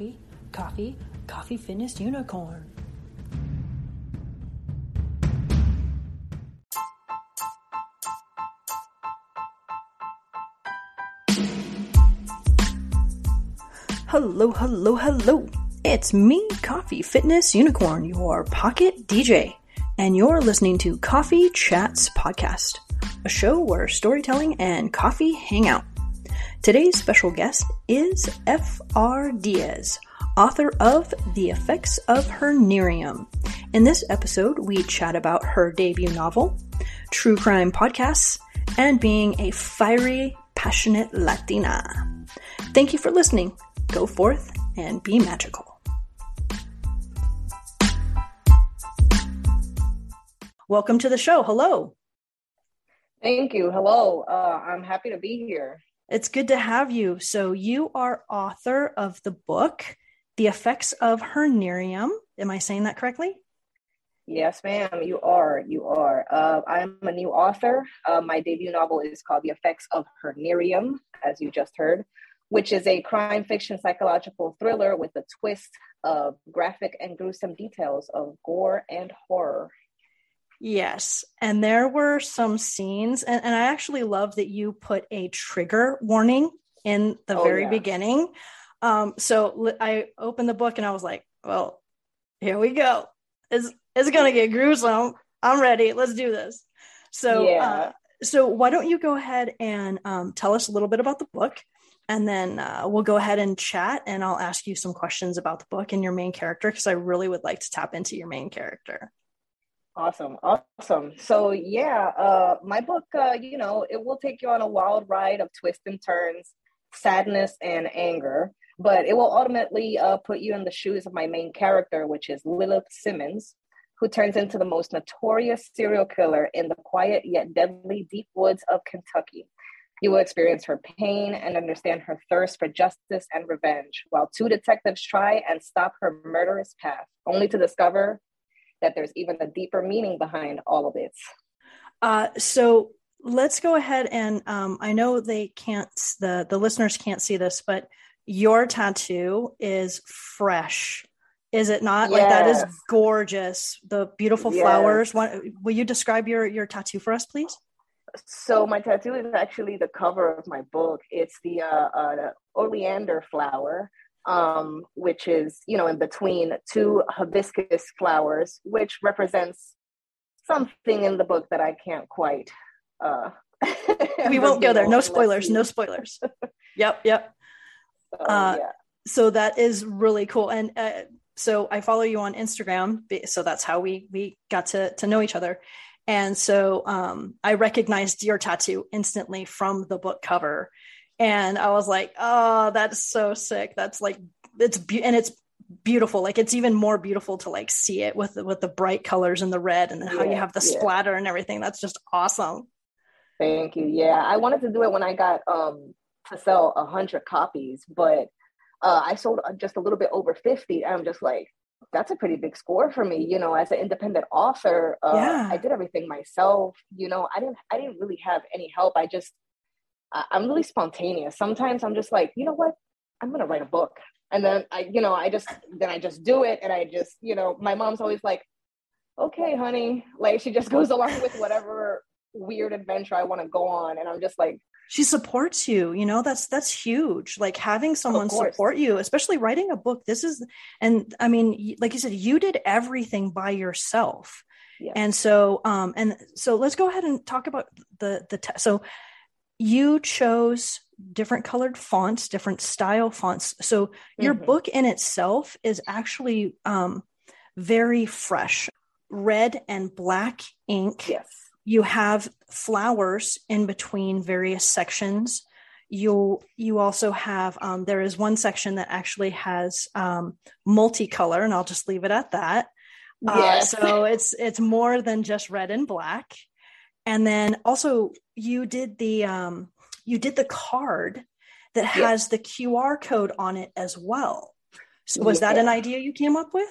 Coffee, coffee, coffee fitness unicorn. Hello, hello, hello. It's me, Coffee Fitness Unicorn, your pocket DJ, and you're listening to Coffee Chats Podcast, a show where storytelling and coffee hang out. Today's special guest is F.R. Diaz, author of The Effects of Her Nerium. In this episode, we chat about her debut novel, true crime podcasts, and being a fiery, passionate Latina. Thank you for listening. Go forth and be magical. Welcome to the show. Hello. Thank you. Hello. Uh, I'm happy to be here. It's good to have you. So, you are author of the book, The Effects of Her Nerium. Am I saying that correctly? Yes, ma'am. You are. You are. Uh, I'm a new author. Uh, my debut novel is called The Effects of Her Nerium, as you just heard, which is a crime fiction psychological thriller with a twist of graphic and gruesome details of gore and horror. Yes. And there were some scenes, and, and I actually love that you put a trigger warning in the Oh, very yeah. beginning. Um, so I opened the book and I was like, well, here we go. It's, it's going to get gruesome. I'm ready. Let's do this. So, Yeah. uh, so why don't you go ahead and um, tell us a little bit about the book? And then uh, we'll go ahead and chat, and I'll ask you some questions about the book and your main character because I really would like to tap into your main character. Awesome. Awesome. So, yeah, uh, my book, uh, you know, it will take you on a wild ride of twists and turns, sadness and anger, but it will ultimately uh, put you in the shoes of my main character, which is Lilith Simmons, who turns into the most notorious serial killer in the quiet yet deadly deep woods of Kentucky. You will experience her pain and understand her thirst for justice and revenge, while two detectives try and stop her murderous path, only to discover that there's even a deeper meaning behind all of this. Uh, so let's go ahead and um, I know they can't the the listeners can't see this, but your tattoo is fresh. Is it not? Like that is gorgeous. The beautiful Yes. flowers. Will you describe your your tattoo for us, please? So my tattoo is actually the cover of my book. It's the uh, uh, the oleander flower, um, which is you know in between two hibiscus flowers, which represents something in the book that I can't quite. Uh, We won't go there. No spoilers. No spoilers. yep. Yep. so, Uh, yeah. so that is really cool and uh, so i follow you on instagram so that's how we we got to to know each other and so um i recognized your tattoo instantly from the book cover and i was like oh that's so sick that's like it's be- and it's beautiful like it's even more beautiful to like see it with the, with the bright colors and the red and how you have the yeah. splatter and everything that's just awesome Thank you. Yeah, I wanted to do it when I got um to sell a hundred copies, but uh, I sold uh, just a little bit over fifty. I'm just like, that's a pretty big score for me. You know, as an independent author, uh, Yeah. I did everything myself. You know, I didn't I didn't really have any help. I just I'm really spontaneous. Sometimes I'm just like, you know what, I'm gonna write a book, and then I, you know, I just then I just do it, and I just, you know, my mom's always like, okay, honey, like she just goes along with whatever weird adventure I want to go on. And I'm just like, she supports you you know that's that's huge like having someone support you especially writing a book this is and i mean like you said you did everything by yourself Yeah. and so um and so let's go ahead and talk about the the te- so you chose different colored fonts different style fonts so your Mhm. book in itself is actually um very fresh red and black ink. Yes. You have flowers in between various sections. You you also have um, there is one section that actually has um, multicolor, and I'll just leave it at that. Uh, so it's it's more than just red and black. And then also you did the um, you did the card that has the QR code on it as well. So was that an idea you came up with?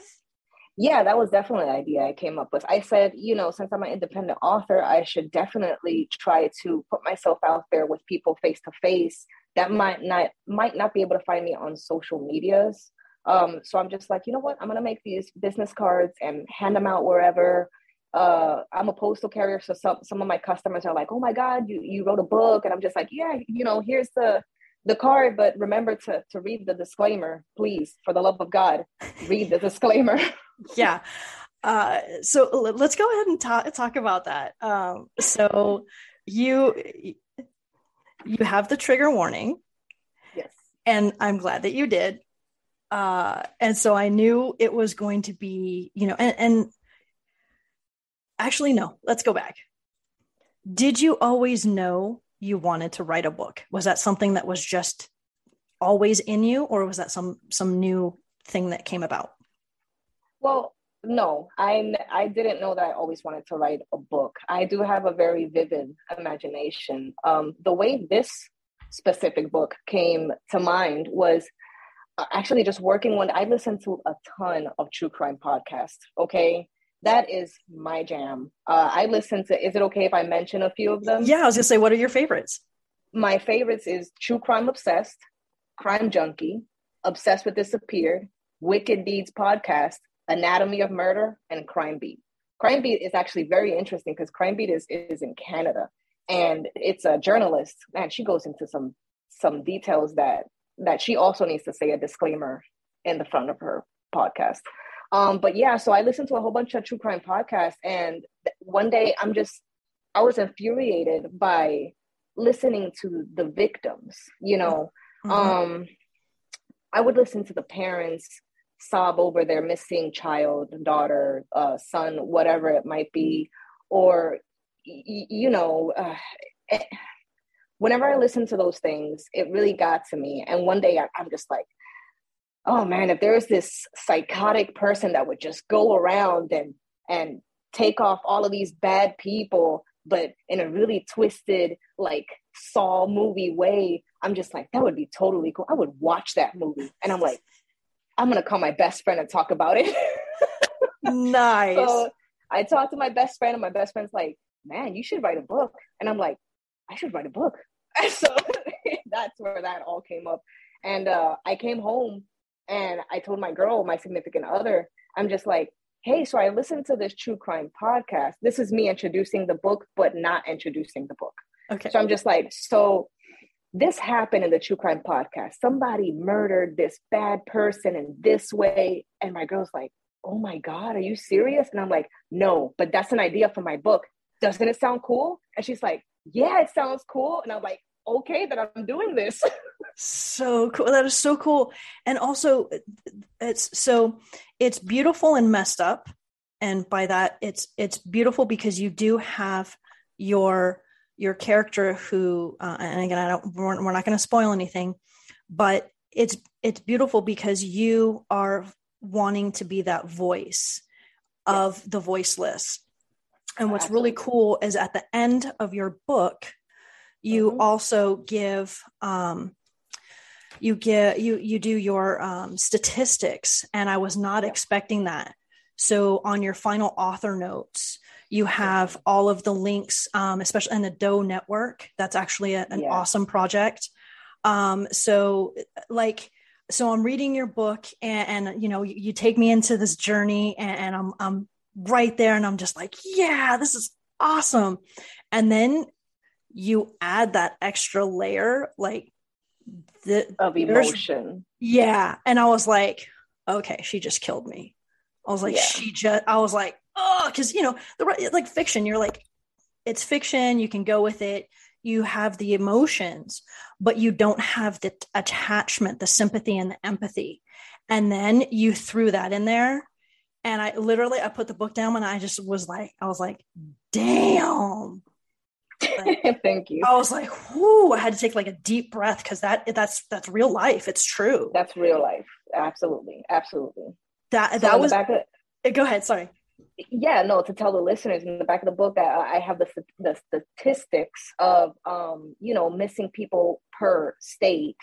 Yeah, that was definitely an idea I came up with. I said, you know, since I'm an independent author, I should definitely try to put myself out there with people face to face that might not might not be able to find me on social medias. Um, so I'm just like, you know what? I'm gonna make these business cards and hand them out wherever. Uh, I'm a postal carrier, so some some of my customers are like, "Oh my God, you you wrote a book," and I'm just like, "Yeah, you know, here's the the card, but remember to to read the disclaimer, please, for the love of God, read the disclaimer." yeah. Uh, so let's go ahead and talk talk about that. Um, so you you have the trigger warning, yes. and I'm glad that you did. Uh, and so I knew it was going to be, you know, and, and actually, no, let's go back. Did you always know you wanted to write a book? Was that something that was just always in you, or was that some some new thing that came about? Well, no, I I didn't know that I always wanted to write a book. I do have a very vivid imagination. Um, the way this specific book came to mind was uh, actually just working when I listened to a ton of true crime podcasts. Okay, that is my jam. Uh, I listen to. Is it okay if I mention a few of them? Yeah, I was gonna say, what are your favorites? My favorites is True Crime Obsessed, Crime Junkie, Obsessed with Disappeared, Wicked Deeds Podcast, Anatomy of Murder, and Crime Beat. Crime Beat is actually very interesting because Crime Beat is is in Canada, and it's a journalist. Man, she goes into some some details that that she also needs to say a disclaimer in the front of her podcast. Um, but yeah, so I listened to a whole bunch of true crime podcasts, and one day I'm just I was infuriated by listening to the victims. You know, Mhm. um, I would listen to the parents sob over their missing child, daughter, uh, son, whatever it might be, or y- you know, uh, eh, whenever I listened to those things, it really got to me. And one day I, I'm just like, oh man, if there's this psychotic person that would just go around and and take off all of these bad people, but in a really twisted, like Saw movie way, I'm just like, that would be totally cool. I would watch that movie. And I'm like, I'm gonna call my best friend and talk about it. nice. so I talked to my best friend, and my best friend's like, man, you should write a book. And I'm like, I should write a book. And so that's where that all came up. And uh, I came home and I told my girl, my significant other, I'm just like, hey, so I listened to this true crime podcast. This is me introducing the book, but not introducing the book. okay. So I'm just like, so this happened in the true crime podcast. Somebody murdered this bad person in this way. And my girl's like, oh my God, are you serious? And I'm like, no, but that's an idea for my book. Doesn't it sound cool? And she's like, yeah, it sounds cool. And I'm like, okay, that I'm doing this. so cool. That is so cool. And also it's so it's beautiful and messed up. And by that it's it's beautiful because you do have your your character who uh, and again i don't we're, we're not going to spoil anything but it's it's beautiful because you are wanting to be that voice of the voiceless. And what's really cool is at the end of your book you Mhm. also give um you get you you do your um, statistics and i was not Yeah. expecting that so on your final author notes you have all of the links um, especially in the doe network that's actually a- an Yeah. awesome project um, so like so i'm reading your book and, and you know you, you take me into this journey and, and i'm i'm right there and i'm just like yeah this is awesome and then you add that extra layer like the Of emotion. yeah and i was like okay she just killed me i was like Yeah. she just i was like oh because you know the like fiction you're like it's fiction you can go with it you have the emotions but you don't have the attachment the sympathy and the empathy and then you threw that in there And I literally I put the book down and I just was like, I was like, damn. Like, Thank you. I was like, whoo, I had to take like a deep breath because that that's that's real life. It's true. That's real life. Absolutely. Absolutely. That So that was back of, eh, go ahead, sorry. yeah no to tell the listeners in the back of the book i, I have the, the statistics of um, you know missing people per state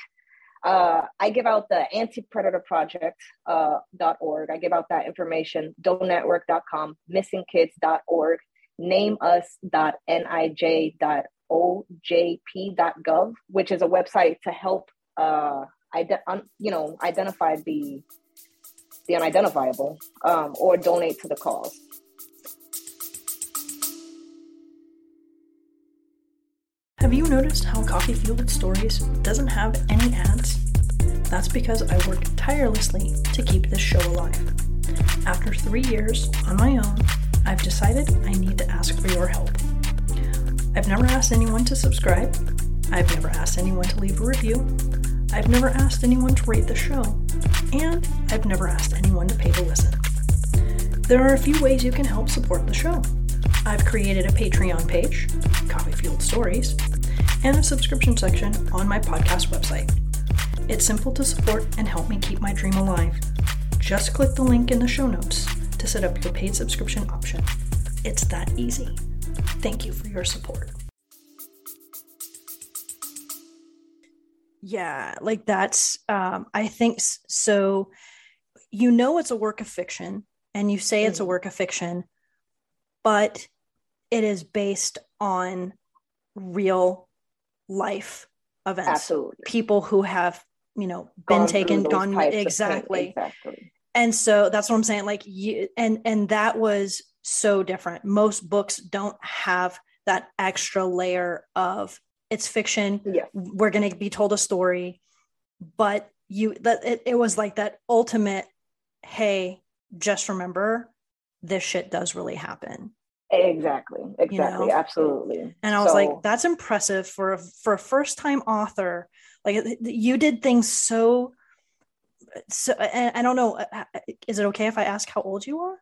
uh, i give out the anti-predator project uh, .org i give out that information donetwork.com missingkids.org namus.nij.ojp.gov which is a website to help uh, un- you know identify the the unidentifiable um, or donate to the cause Have you noticed how Coffee Fueled Stories doesn't have any ads? That's because I work tirelessly to keep this show alive. After three years on my own, I've decided I need to ask for your help. I've never asked anyone to subscribe. I've never asked anyone to leave a review. I've never asked anyone to rate the show. And I've never asked anyone to pay to listen. There are a few ways you can help support the show. I've created a Patreon page, Coffee Fueled Stories, and a subscription section on my podcast website. It's simple to support and help me keep my dream alive. Just click the link in the show notes to set up your paid subscription option. It's that easy. Thank you for your support. Yeah, like that's, um, I think so. You know, it's a work of fiction, and you say it's a Mhm. work of fiction, but it is based on real life events absolutely people who have you know been Gone taken gone types of things. exactly exactly and so that's what i'm saying like you and and that was so different. Most books don't have that extra layer of it's fiction. Yeah we're going to be told a story but you that it, it was like that ultimate hey just remember this shit does really happen. Exactly. Exactly. know? absolutely. And i was So- like that's impressive for a for a first time author. Like you did things so so and i don't know is it okay if i ask how old you are?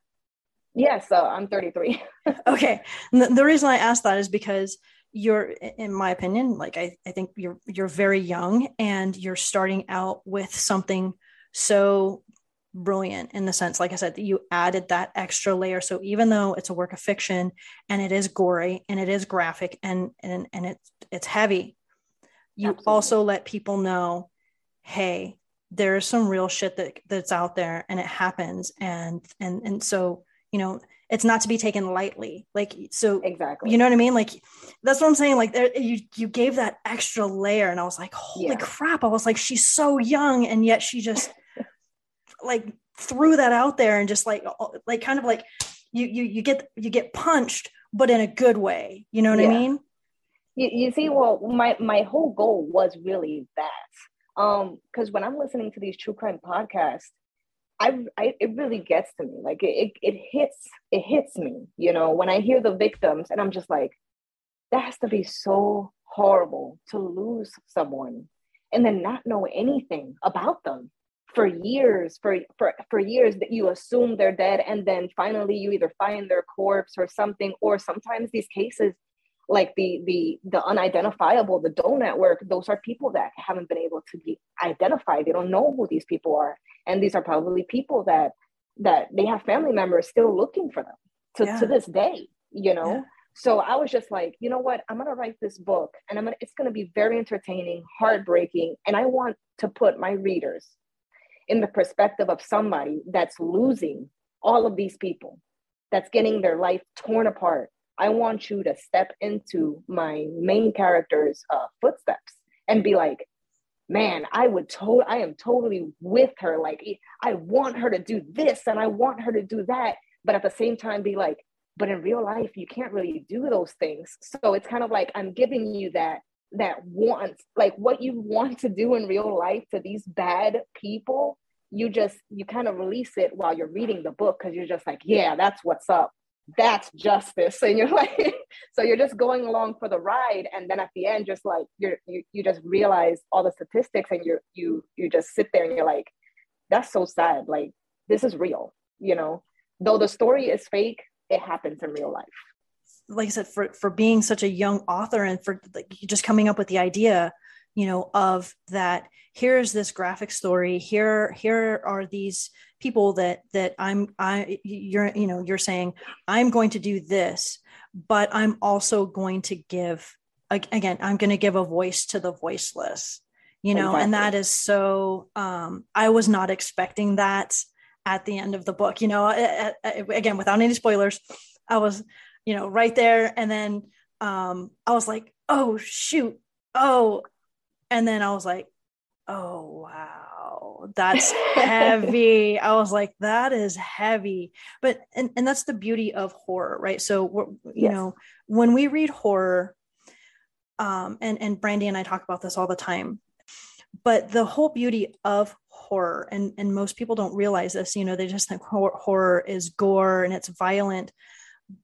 Yes uh, i'm 33 okay the, the reason i asked that is because you're in my opinion like I, I think you're you're very young and you're starting out with something so brilliant in the sense like i said that you added that extra layer. So even though it's a work of fiction and it is gory and it is graphic and and and it's it's heavy you Absolutely. also let people know hey there's some real shit that that's out there and it happens. And and and so you know it's not to be taken lightly. Like so exactly. you know what i mean? Like that's what i'm saying. Like there, you you gave that extra layer and i was like holy Yeah. crap. I was like she's so young and yet she just like threw that out there and just like like kind of like you you you get you get punched but in a good way. You know what i mean? You, you see well my my whole goal was really that um because when i'm listening to these true crime podcasts I, I it really gets to me. Like it, it it hits it hits me you know? When i hear the victims and i'm just like that has to be so horrible to lose someone and then not know anything about them for years for for for years that you assume they're dead and then finally you either find their corpse or something or sometimes these cases like the the the unidentifiable the doe network those are people that haven't been able to be identified they don't know who these people are and these are probably people that that they have family members still looking for them to, Yeah. to this day you know Yeah. so i was just like you know what i'm gonna write this book and i'm gonna it's gonna be very entertaining heartbreaking and i want to put my readers in the perspective of somebody that's losing all of these people that's getting their life torn apart i want you to step into my main character's uh, footsteps and be like man i would to- i am totally with her. Like i want her to do this and i want her to do that. But at the same time be like but in real life you can't really do those things. So it's kind of like i'm giving you that that want like what you want to do in real life to these bad people you just you kind of release it while you're reading the book because you're just like yeah that's what's up that's justice. And you're like so you're just going along for the ride. And then at the end just like you're you, you just realize all the statistics and you you you just sit there and you're like that's so sad. Like this is real you know? Though the story is fake, it happens in real life. Like I said, for for being such a young author and for like just coming up with the idea, you know, of that here's this graphic story, here here are these people that that I'm I you're you know, you're saying I'm going to do this, but I'm also going to give again, I'm going to give a voice to the voiceless you know exactly. and that is so um i was not expecting that at the end of the book you know again without any spoilers i was you know right there and then um i was like oh shoot oh and then i was like oh wow that's heavy. I was like that is heavy. But and, and that's the beauty of horror right? So you yes. know when we read horror um and and brandy and i talk about this all the time but the whole beauty of horror and and most people don't realize this you know they just think horror, horror is gore and it's violent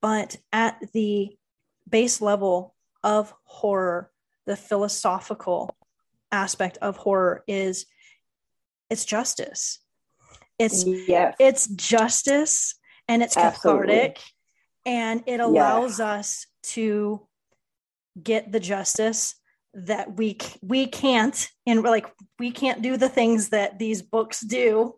but at the base level of horror the philosophical aspect of horror is it's justice it's yes. it's justice and it's Absolutely. cathartic and it allows yes. us to get the justice that we we can't and we're like we can't do the things that these books do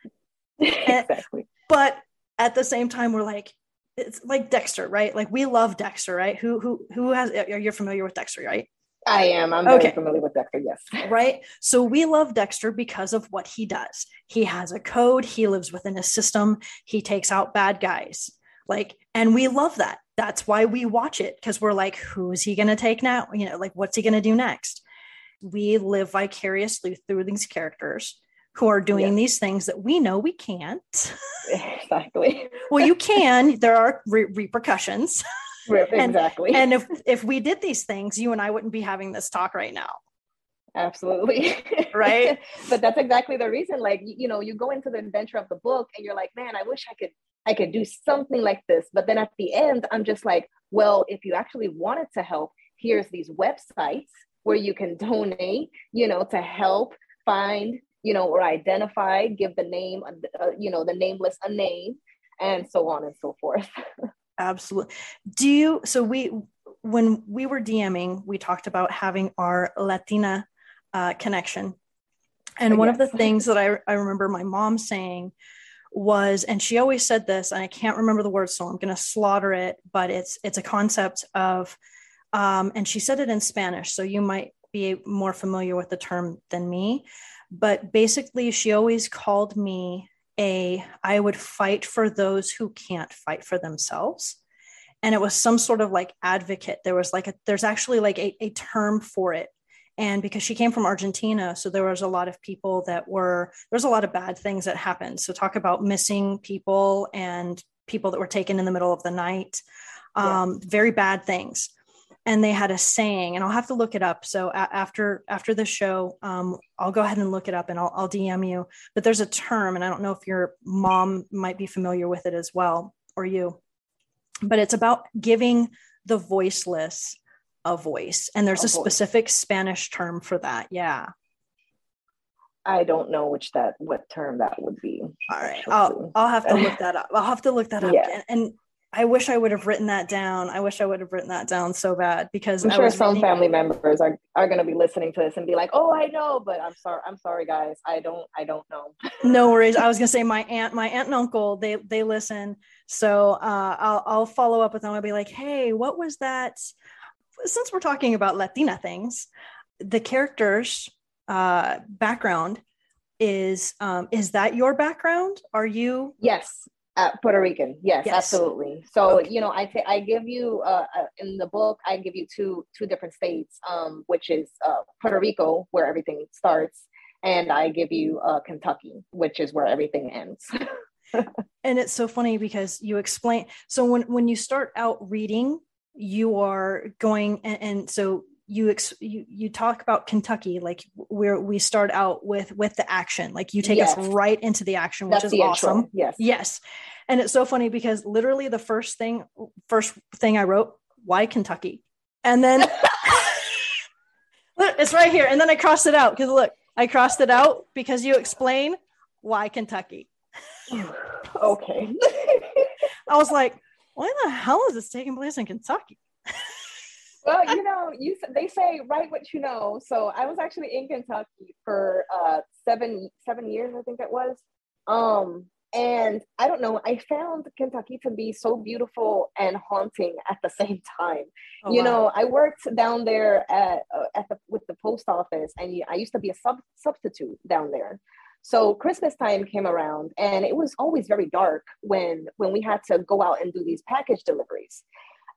exactly but at the same time we're like it's like dexter right like we love dexter right who who who has you're familiar with dexter right I am. I'm very okay. familiar with Dexter. Yes. Right. So we love Dexter because of what he does. He has a code. He lives within a system. He takes out bad guys. Like, and we love that that's why we watch it because we're like, who is he going to take now? You know, like, what's he going to do next? We live vicariously through these characters who are doing yeah. these things that we know we can't. Exactly. well, you can. There are re- repercussions. exactly. And, and if if we did these things, you and I wouldn't be having this talk right now. Absolutely. Right. but that's exactly the reason. Like, you know, you go into the adventure of the book and you're like, man, I wish I could I could do something like this. But then at the end, I'm just like, well, if you actually wanted to help, here's these websites where you can donate, you know, to help find, you know, or identify, give the name, uh, you know, the nameless a name, and so on and so forth. Absolutely. Do you, so we, when we were DMing, we talked about having our Latina uh, connection. And one yes. of the things that I, I remember my mom saying was and she always said this and i can't remember the word so i'm going to slaughter it but it's it's a concept of um, and she said it in spanish so you might be more familiar with the term than me but basically she always called me a i would fight for those who can't fight for themselves. And it was some sort of like advocate. There was like a there's actually like a, a term for it. And because she came from argentina so there was a lot of people that were there was a lot of bad things that happened. So talk about missing people and people that were taken in the middle of the night. Um, yeah. very bad things and they had a saying and i'll have to look it up so a- after after the show um, i'll go ahead and look it up and I'll, I'll dm you but there's a term and i don't know if your mom might be familiar with it as well or you but it's about giving the voiceless a voice and there's a, a specific spanish term for that yeah I don't know which that what term that would be. All right, I'll I'll have to look that up. I'll have to look that up. Yeah. And, and, I wish I would have written that down. I wish I would have written that down so bad because I'm sure some family members are, are going to be listening to this and be like, "Oh, I know," but I'm sorry. I'm sorry, guys. I don't. I don't know. no worries. I was going to say my aunt, my aunt and uncle, they they listen. So uh, I'll I'll follow up with them. I'll be like, "Hey, what was that?" since we're talking about Latina things, the character's uh, background is um, is that your background? Are you? Yes, uh, Puerto Rican. Yes, yes. absolutely. So okay. you know, I, I give you uh, uh, in the book, I give you two two different states, um, which is uh, Puerto Rico, where everything starts, and I give you uh, Kentucky, which is where everything ends. and it's so funny because you explain. So when when you start out reading you are going and, and so you, ex, you you talk about Kentucky like where we start out with with the action like you take yes. us right into the action which That's is awesome intro. yes yes and it's so funny because literally the first thing first thing I wrote why Kentucky and then it's right here and then I crossed it out because look I crossed it out because you explain why Kentucky okay. I was like, why the hell is this taking place in Kentucky? Well, you know, you they say write what you know. So I was actually in Kentucky for uh, seven seven years, I think it was. Um, and I don't know, I found Kentucky to be so beautiful and haunting at the same time. Oh, you wow. know, I worked down there at, uh, at the, with the post office, and I used to be a sub, substitute down there. So Christmas time came around, and it was always very dark when when we had to go out and do these package deliveries.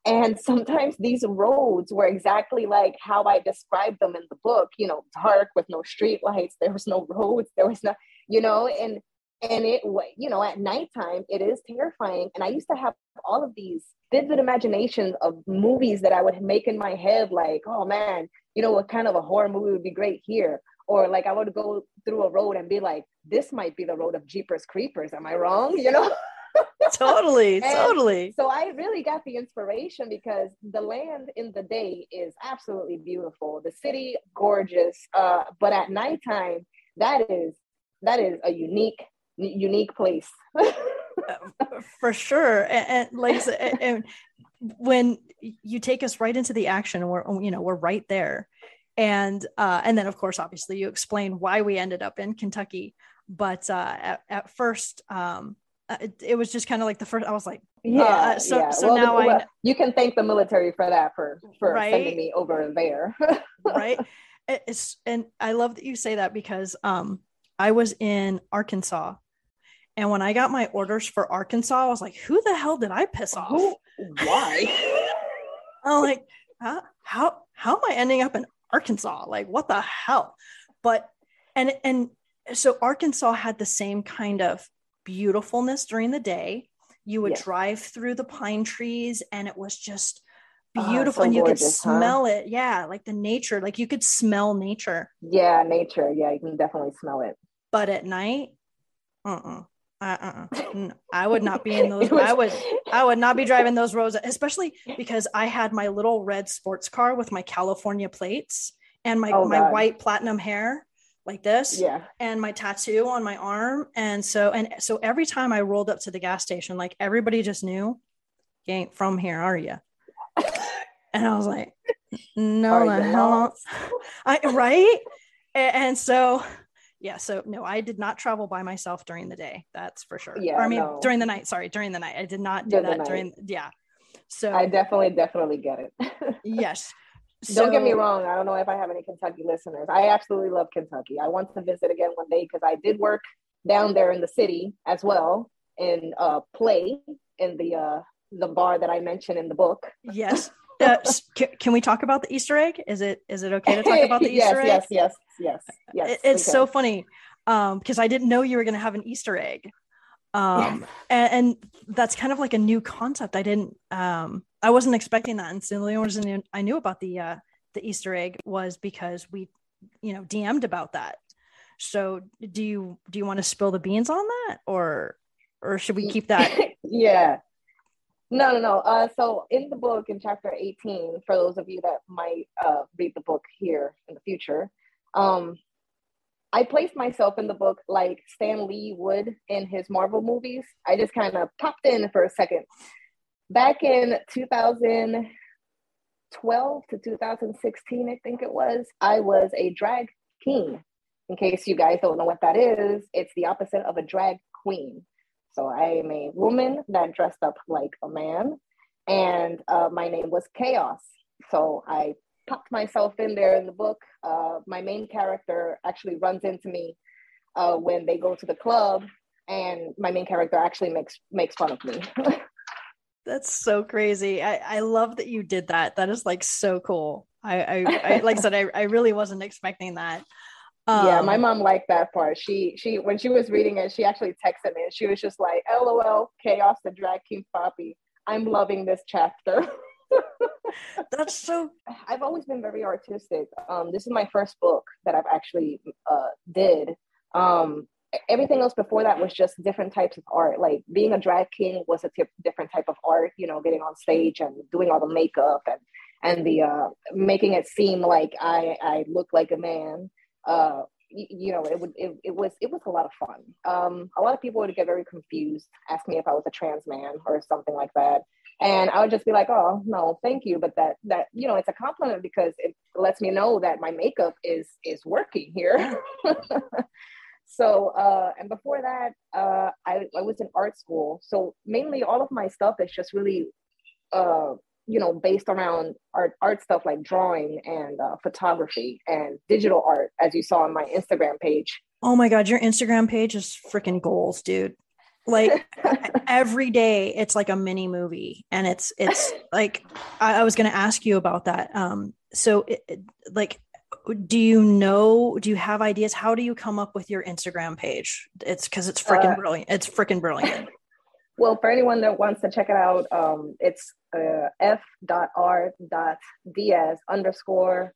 And sometimes these roads were exactly like how I described them in the book, you know, dark with no street lights, there was no roads, there was no, you know, and and it you know at nighttime it is terrifying. And i used to have all of these vivid imaginations of movies that i would make in my head like oh man you know what kind of a horror movie would be great here? Or like i would go through a road and be like this might be the road of jeepers creepers. Am i wrong? You know totally totally so i really got the inspiration because the land in the day is absolutely beautiful the city gorgeous uh, but at nighttime that is that is a unique unique place. For sure, and, and like and when you take us right into the action, and we're you know we're right there, and uh, and then of course obviously you explain why we ended up in Kentucky, but uh, at, at first. Um, uh, it, it, was just kind of like the first i was like yeah uh, so yeah. so well, now well, i you can thank the military for that for for right? sending me over there right it's and i love that you say that because um i was in arkansas and when I got my orders for Arkansas, I was like, who the hell did I piss off? Who, why? I'm like, how, how, how am I ending up in Arkansas? Like, what the hell? But, and, and so Arkansas had the same kind of beautifulness during the day. You would drive through the pine trees and it was just ah, beautiful so and you gorgeous, could smell huh? it. Yeah. Like the nature, like you could smell nature. Yeah. Nature. Yeah. You can definitely smell it. But at night, uh-uh uh-uh. I would not be in those. Was, I would, I would not be driving those roads, especially because I had my little red sports car with my California plates and my oh, my God. white platinum hair like this, yeah, and my tattoo on my arm, and so and so every time I rolled up to the gas station, like everybody just knew, you ain't from here, are you? and I was like, no, the hell, I right, and, and so yeah so no i did not travel by myself during the day that's for sure. Yeah or, i mean no. during the night sorry during the night i did not do during that during yeah. So i definitely definitely get it. Yes so, don't get me wrong i don't know if i have any kentucky listeners i absolutely love kentucky i want to visit again one day because i did work down there in the city as well in uh play in the uh the bar that i mentioned in the book yes uh, can, we talk about the Easter egg? Is it is it okay to talk about the yes, Easter egg? Yes, yes, yes, yes. It, it's so funny um, because I didn't know you were going to have an Easter egg, um, yes. and, and, that's kind of like a new concept. I didn't, um, I wasn't expecting that, and so the only reason I knew about the uh, the Easter egg was because we, you know, DM'd about that. So, do you do you want to spill the beans on that, or or should we keep that? yeah. No, no, no. Uh, so in the book, in chapter 18, for those of you that might uh, read the book here in the future, um, I placed myself in the book like Stan Lee would in his Marvel movies. I just kind of popped in for a second. Back in 2012 to 2016, I think it was, I was a drag king. In case you guys don't know what that is, it's the opposite of a drag queen. So I am a woman that dressed up like a man, and uh, my name was Chaos. So I popped myself in there in the book. Uh, my main character actually runs into me uh, when they go to the club, and my main character actually makes makes fun of me. That's so crazy. I, I love that you did that. That is like so cool. I, I, I like I said, I, I really wasn't expecting that. Um, yeah, my um, mom liked that part. She she when she was reading it, she actually texted me and she was just like, "LOL, chaos the drag king Poppy. I'm loving this chapter." That's so. I've always been very artistic. Um, this is my first book that I've actually uh, did. Um, everything else before that was just different types of art. Like being a drag king was a different type of art. You know, getting on stage and doing all the makeup and and the uh, making it seem like I I look like a man uh, you know, it would it, it was it was a lot of fun. Um, a lot of people would get very confused, ask me if I was a trans man or something like that, and I would just be like, "Oh no, thank you," but that that you know, it's a compliment because it lets me know that my makeup is is working here. so uh, and before that, uh, I I was in art school, so mainly all of my stuff is just really uh, you know, based around art, art stuff like drawing and uh, photography and digital art, as you saw on my Instagram page. Oh my God, your Instagram page is freaking goals, dude. Like every day, it's like a mini movie, and it's it's like I, I was going to ask you about that. Um, so it, it, like do you know do you have ideas how do you come up with your instagram page it's because it's freaking uh, brilliant it's freaking brilliant well, for anyone that wants to check it out, um, it's uh, f.r.ds underscore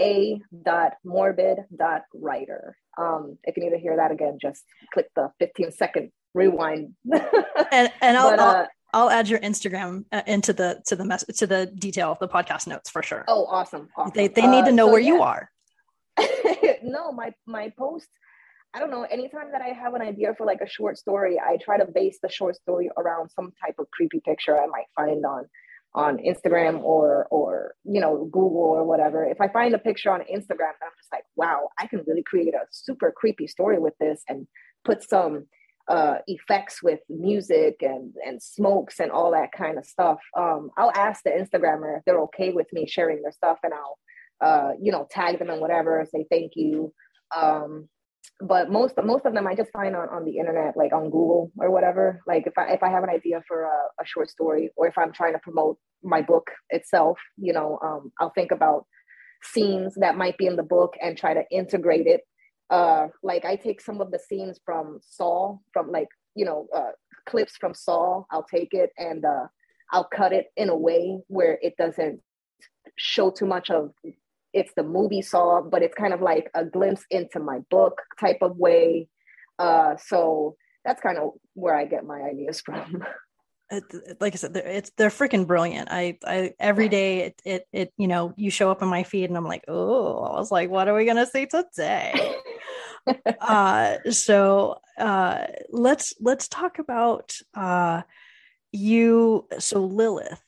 a dot morbid dot writer. Um, if you need to hear that again, just click the 15 second rewind. and and I'll, but, uh, I'll, I'll add your Instagram uh, into the to the mess to the detail of the podcast notes for sure. Oh, awesome! awesome. They they need to uh, know so where yeah. you are. no, my my post I don't know, anytime that I have an idea for like a short story, I try to base the short story around some type of creepy picture I might find on on Instagram or or you know Google or whatever. If I find a picture on Instagram, I'm just like, wow, I can really create a super creepy story with this and put some uh, effects with music and and smokes and all that kind of stuff. Um, I'll ask the Instagrammer if they're okay with me sharing their stuff, and I'll uh, you know tag them and whatever, say thank you. Um, but most most of them I just find on, on the internet, like on Google or whatever. Like if I if I have an idea for a, a short story, or if I'm trying to promote my book itself, you know, um, I'll think about scenes that might be in the book and try to integrate it. Uh, like I take some of the scenes from Saw, from like you know uh, clips from Saw. I'll take it and uh, I'll cut it in a way where it doesn't show too much of it's the movie saw, but it's kind of like a glimpse into my book type of way. Uh, so that's kind of where I get my ideas from. It, like I said, they're, it's they're freaking brilliant. I, I every day it, it it you know you show up in my feed and I'm like, oh, I was like, what are we gonna see today? uh, so uh, let's let's talk about uh, you. So Lilith,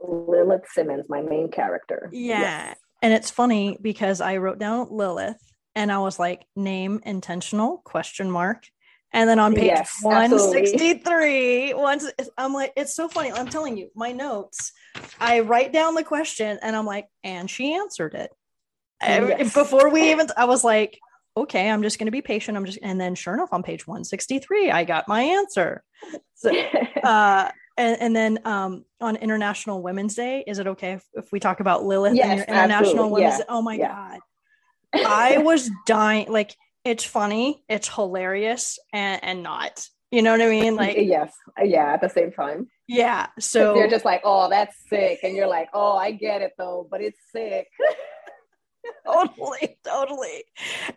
Lilith Simmons, my main character. Yeah. Yes. And it's funny because I wrote down Lilith and I was like, name intentional question mark. And then on page yes, 163, once I'm like, it's so funny. I'm telling you, my notes, I write down the question and I'm like, and she answered it. Yes. Before we even, I was like, okay, I'm just going to be patient. I'm just, and then sure enough, on page 163, I got my answer. So, uh, and, and then um, on International Women's Day, is it okay if, if we talk about Lilith yes, and your International. Women's yeah. Oh my yeah. God. I was dying. Like, it's funny, it's hilarious, and, and not. You know what I mean? Like, yes. Yeah, at the same time. Yeah. So they're just like, oh, that's sick. And you're like, oh, I get it though, but it's sick. totally, totally.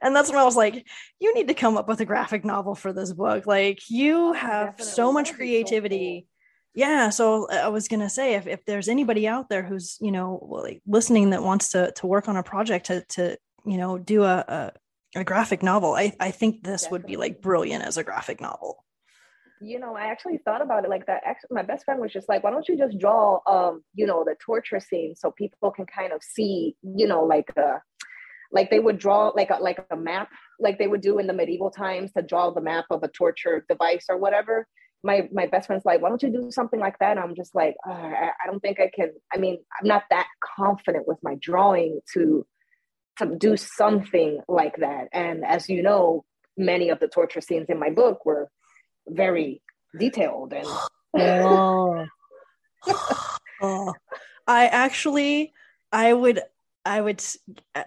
And that's when I was like, you need to come up with a graphic novel for this book. Like, you have Definitely. so much creativity. Yeah so i was going to say if, if there's anybody out there who's you know like listening that wants to to work on a project to to you know do a a, a graphic novel i i think this Definitely. would be like brilliant as a graphic novel you know i actually thought about it like that actually my best friend was just like why don't you just draw um you know the torture scene so people can kind of see you know like uh like they would draw like a like a map like they would do in the medieval times to draw the map of a torture device or whatever my my best friend's like, why don't you do something like that? And I'm just like, oh, I, I don't think I can. I mean, I'm not that confident with my drawing to to do something like that. And as you know, many of the torture scenes in my book were very detailed and. oh. oh. I actually, I would, I would.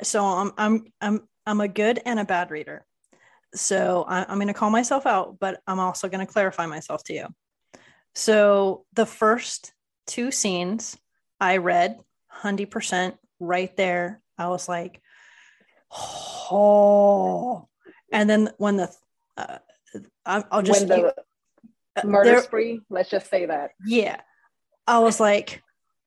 So I'm, I'm, I'm, I'm a good and a bad reader. So I, I'm going to call myself out, but I'm also going to clarify myself to you. So the first two scenes I read 100% right there. I was like, oh. And then when the, uh, I'll just. When the uh, murder spree, let's just say that. Yeah. I was like,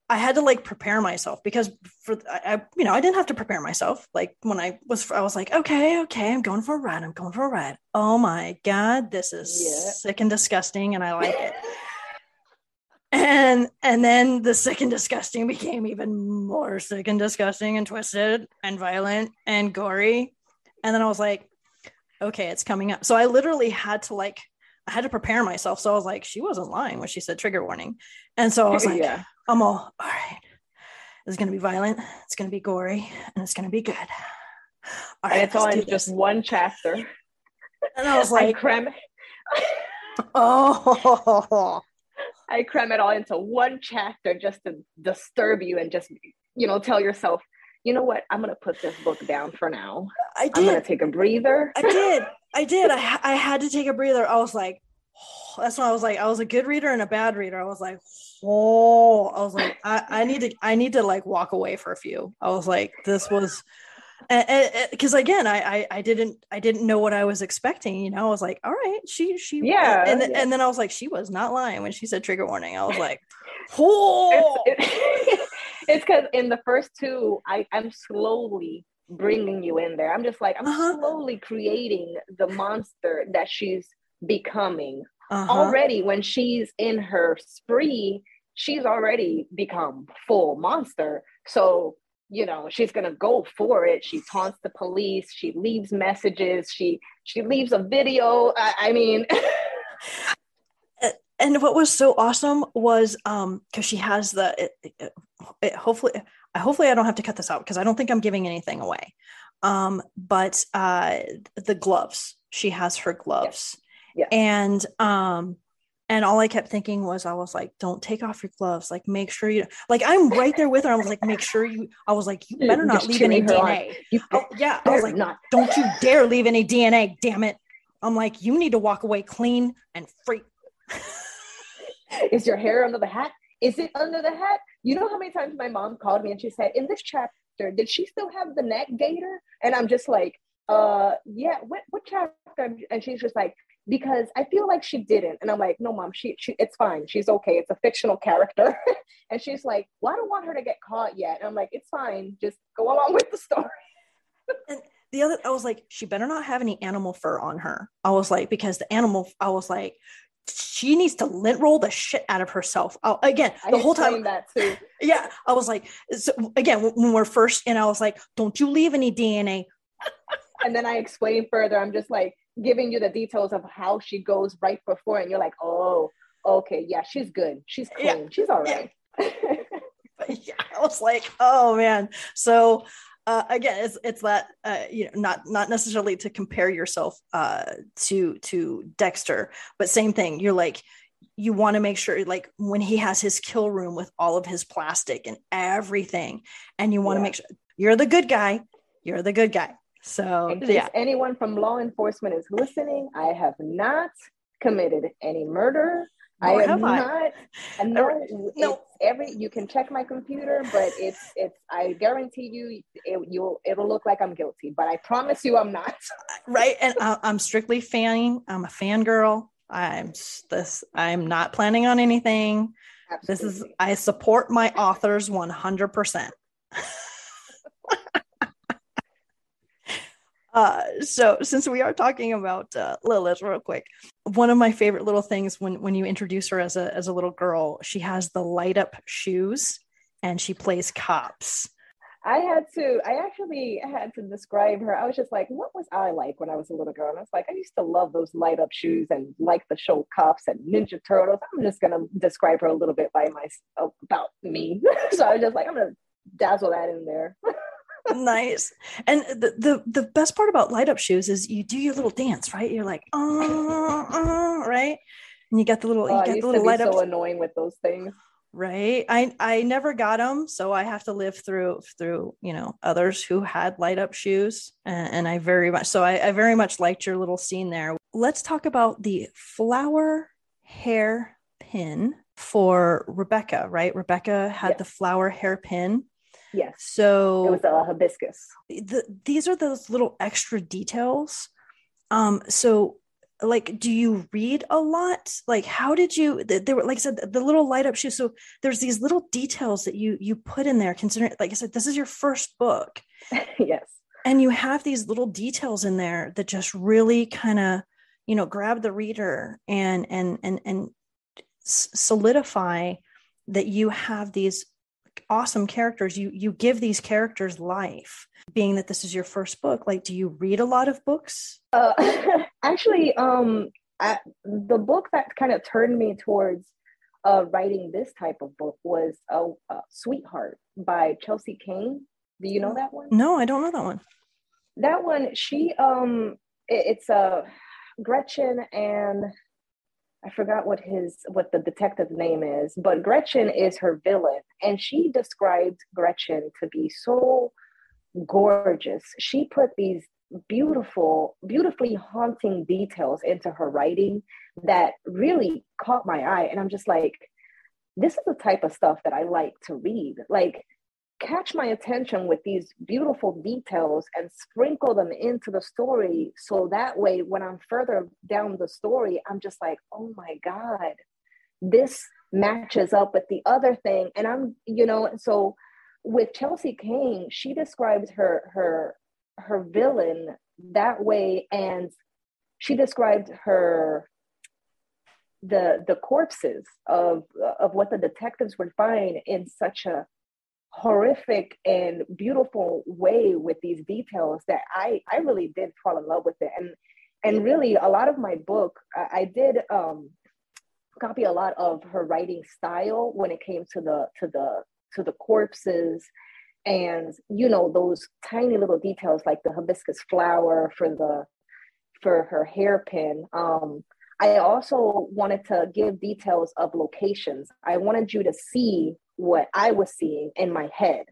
I had to like prepare myself because for I, you know I didn't have to prepare myself. Like when I was I was like okay okay I'm going for a ride I'm going for a ride. Oh my god this is yeah. sick and disgusting and I like it. and and then the sick and disgusting became even more sick and disgusting and twisted and violent and gory. And then I was like okay it's coming up. So I literally had to like I had to prepare myself. So I was like she wasn't lying when she said trigger warning. And so I was like yeah I'm all, all right, it's going to be violent, it's going to be gory, and it's going to be good. All right, and it's all in just one chapter. And I was like, I cram oh, I cram it all into one chapter just to disturb you and just, you know, tell yourself, you know what, I'm going to put this book down for now. I did. I'm going to take a breather. I did. I did. I, I had to take a breather. I was like, that's why I was like, I was a good reader and a bad reader. I was like, oh, I was like, I, I need to, I need to like walk away for a few. I was like, this was, because again, I, I, I didn't, I didn't know what I was expecting. You know, I was like, all right, she, she, yeah, and yeah. and then I was like, she was not lying when she said trigger warning. I was like, oh, it's because in the first two, I, I'm slowly bringing you in there. I'm just like, I'm uh-huh. slowly creating the monster that she's becoming uh-huh. already when she's in her spree she's already become full monster so you know she's gonna go for it she taunts the police she leaves messages she she leaves a video i, I mean and what was so awesome was um because she has the it, it, it, hopefully hopefully i don't have to cut this out because i don't think i'm giving anything away um but uh the gloves she has her gloves yeah. And um and all I kept thinking was I was like, don't take off your gloves. Like make sure you like I'm right there with her. I was like, make sure you I was like, you better not leave any DNA. Oh, yeah. I was like, not. don't you dare leave any DNA, damn it. I'm like, you need to walk away clean and free. Is your hair under the hat? Is it under the hat? You know how many times my mom called me and she said, in this chapter, did she still have the neck gaiter? And I'm just like, uh yeah, what what chapter? And she's just like, because I feel like she didn't. And I'm like, no, mom, she, she it's fine. She's okay. It's a fictional character. and she's like, well, I don't want her to get caught yet. And I'm like, it's fine. Just go along with the story. and the other, I was like, she better not have any animal fur on her. I was like, because the animal, I was like, she needs to lint roll the shit out of herself. Oh, again, the I whole time that too. Yeah, I was like, so again, when we're first, and I was like, don't you leave any DNA. and then I explained further. I'm just like, giving you the details of how she goes right before, and you're like, oh, okay, yeah, she's good. She's clean. Yeah. She's all right. Yeah. yeah, I was like, oh man. So uh, again, it's it's that uh, you know not not necessarily to compare yourself uh, to to Dexter, but same thing. You're like you want to make sure like when he has his kill room with all of his plastic and everything, and you want to yeah. make sure you're the good guy. You're the good guy. So, yeah. anyone from law enforcement is listening, I have not committed any murder. Nor I am not. I. No, no. Every you can check my computer, but it's it's. I guarantee you, it, you'll it'll look like I'm guilty, but I promise you, I'm not. right, and I, I'm strictly fanning. I'm a fangirl. I'm this. I'm not planning on anything. Absolutely. This is. I support my authors 100. percent Uh, so since we are talking about uh, Lilith real quick, one of my favorite little things when when you introduce her as a as a little girl, she has the light up shoes and she plays cops. I had to, I actually had to describe her. I was just like, what was I like when I was a little girl? And I was like, I used to love those light up shoes and like the show Cops and Ninja Turtles. I'm just going to describe her a little bit by my, about me. so I was just like, I'm going to dazzle that in there. nice. And the, the the best part about light up shoes is you do your little dance, right? You're like, oh, uh, right? And you got the little, you oh, the little light up. So annoying with those things. Right. I I never got them, so I have to live through through you know others who had light up shoes, and, and I very much so I, I very much liked your little scene there. Let's talk about the flower hair pin for Rebecca. Right, Rebecca had yes. the flower hair pin Yes. So it was a hibiscus. The, these are those little extra details. Um, so like do you read a lot like how did you there were like i said the little light up shoes so there's these little details that you you put in there considering like i said this is your first book yes and you have these little details in there that just really kind of you know grab the reader and and and and solidify that you have these awesome characters. You you give these characters life being that this is your first book. Like do you read a lot of books? Uh, actually um I, the book that kind of turned me towards uh, writing this type of book was uh, uh, sweetheart by chelsea Cain. do you know that one? No i don't know that one. That one she um it, it's a uh, gretchen and I forgot what his what the detective name is, but Gretchen is her villain, and she described Gretchen to be so gorgeous. She put these beautiful, beautifully haunting details into her writing that really caught my eye, and I'm just like, this is the type of stuff that I like to read. Like catch my attention with these beautiful details and sprinkle them into the story so that way when i'm further down the story i'm just like oh my god this matches up with the other thing. And i'm you know so with chelsea cain she describes her her her villain that way and she described her the the corpses of of what the detectives would find in such a horrific and beautiful way with these details that I I really did fall in love with it and and really a lot of my book I, I did um copy a lot of her writing style when it came to the to the to the corpses and you know those tiny little details like the hibiscus flower for the for her hairpin um I also wanted to give details of locations. I wanted you to see what I was seeing in my head,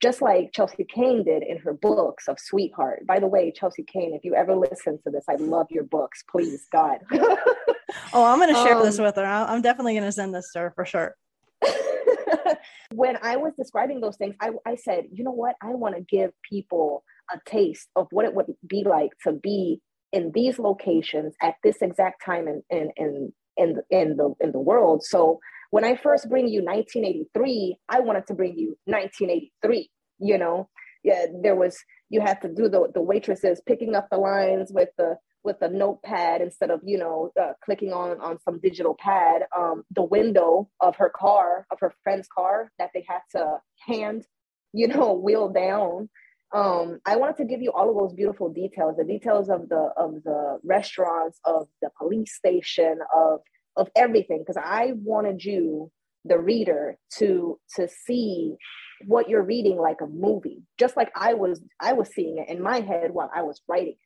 just like Chelsea Cain did in her books of Sweetheart. By the way, Chelsea Cain, if you ever listen to this, I love your books. Please, God. oh, I'm going to share um, this with her. I'm definitely going to send this to her for sure. when I was describing those things, I, I said, you know what? I want to give people a taste of what it would be like to be in these locations at this exact time in in in in, in the in the world. So when I first bring you 1983, I wanted to bring you 1983. You know, yeah, there was you had to do the the waitresses picking up the lines with the with a notepad instead of you know uh, clicking on on some digital pad. Um, the window of her car, of her friend's car, that they had to hand, you know, wheel down. Um, I wanted to give you all of those beautiful details, the details of the of the restaurants, of the police station, of of everything because I wanted you, the reader, to to see what you're reading like a movie, just like I was I was seeing it in my head while I was writing.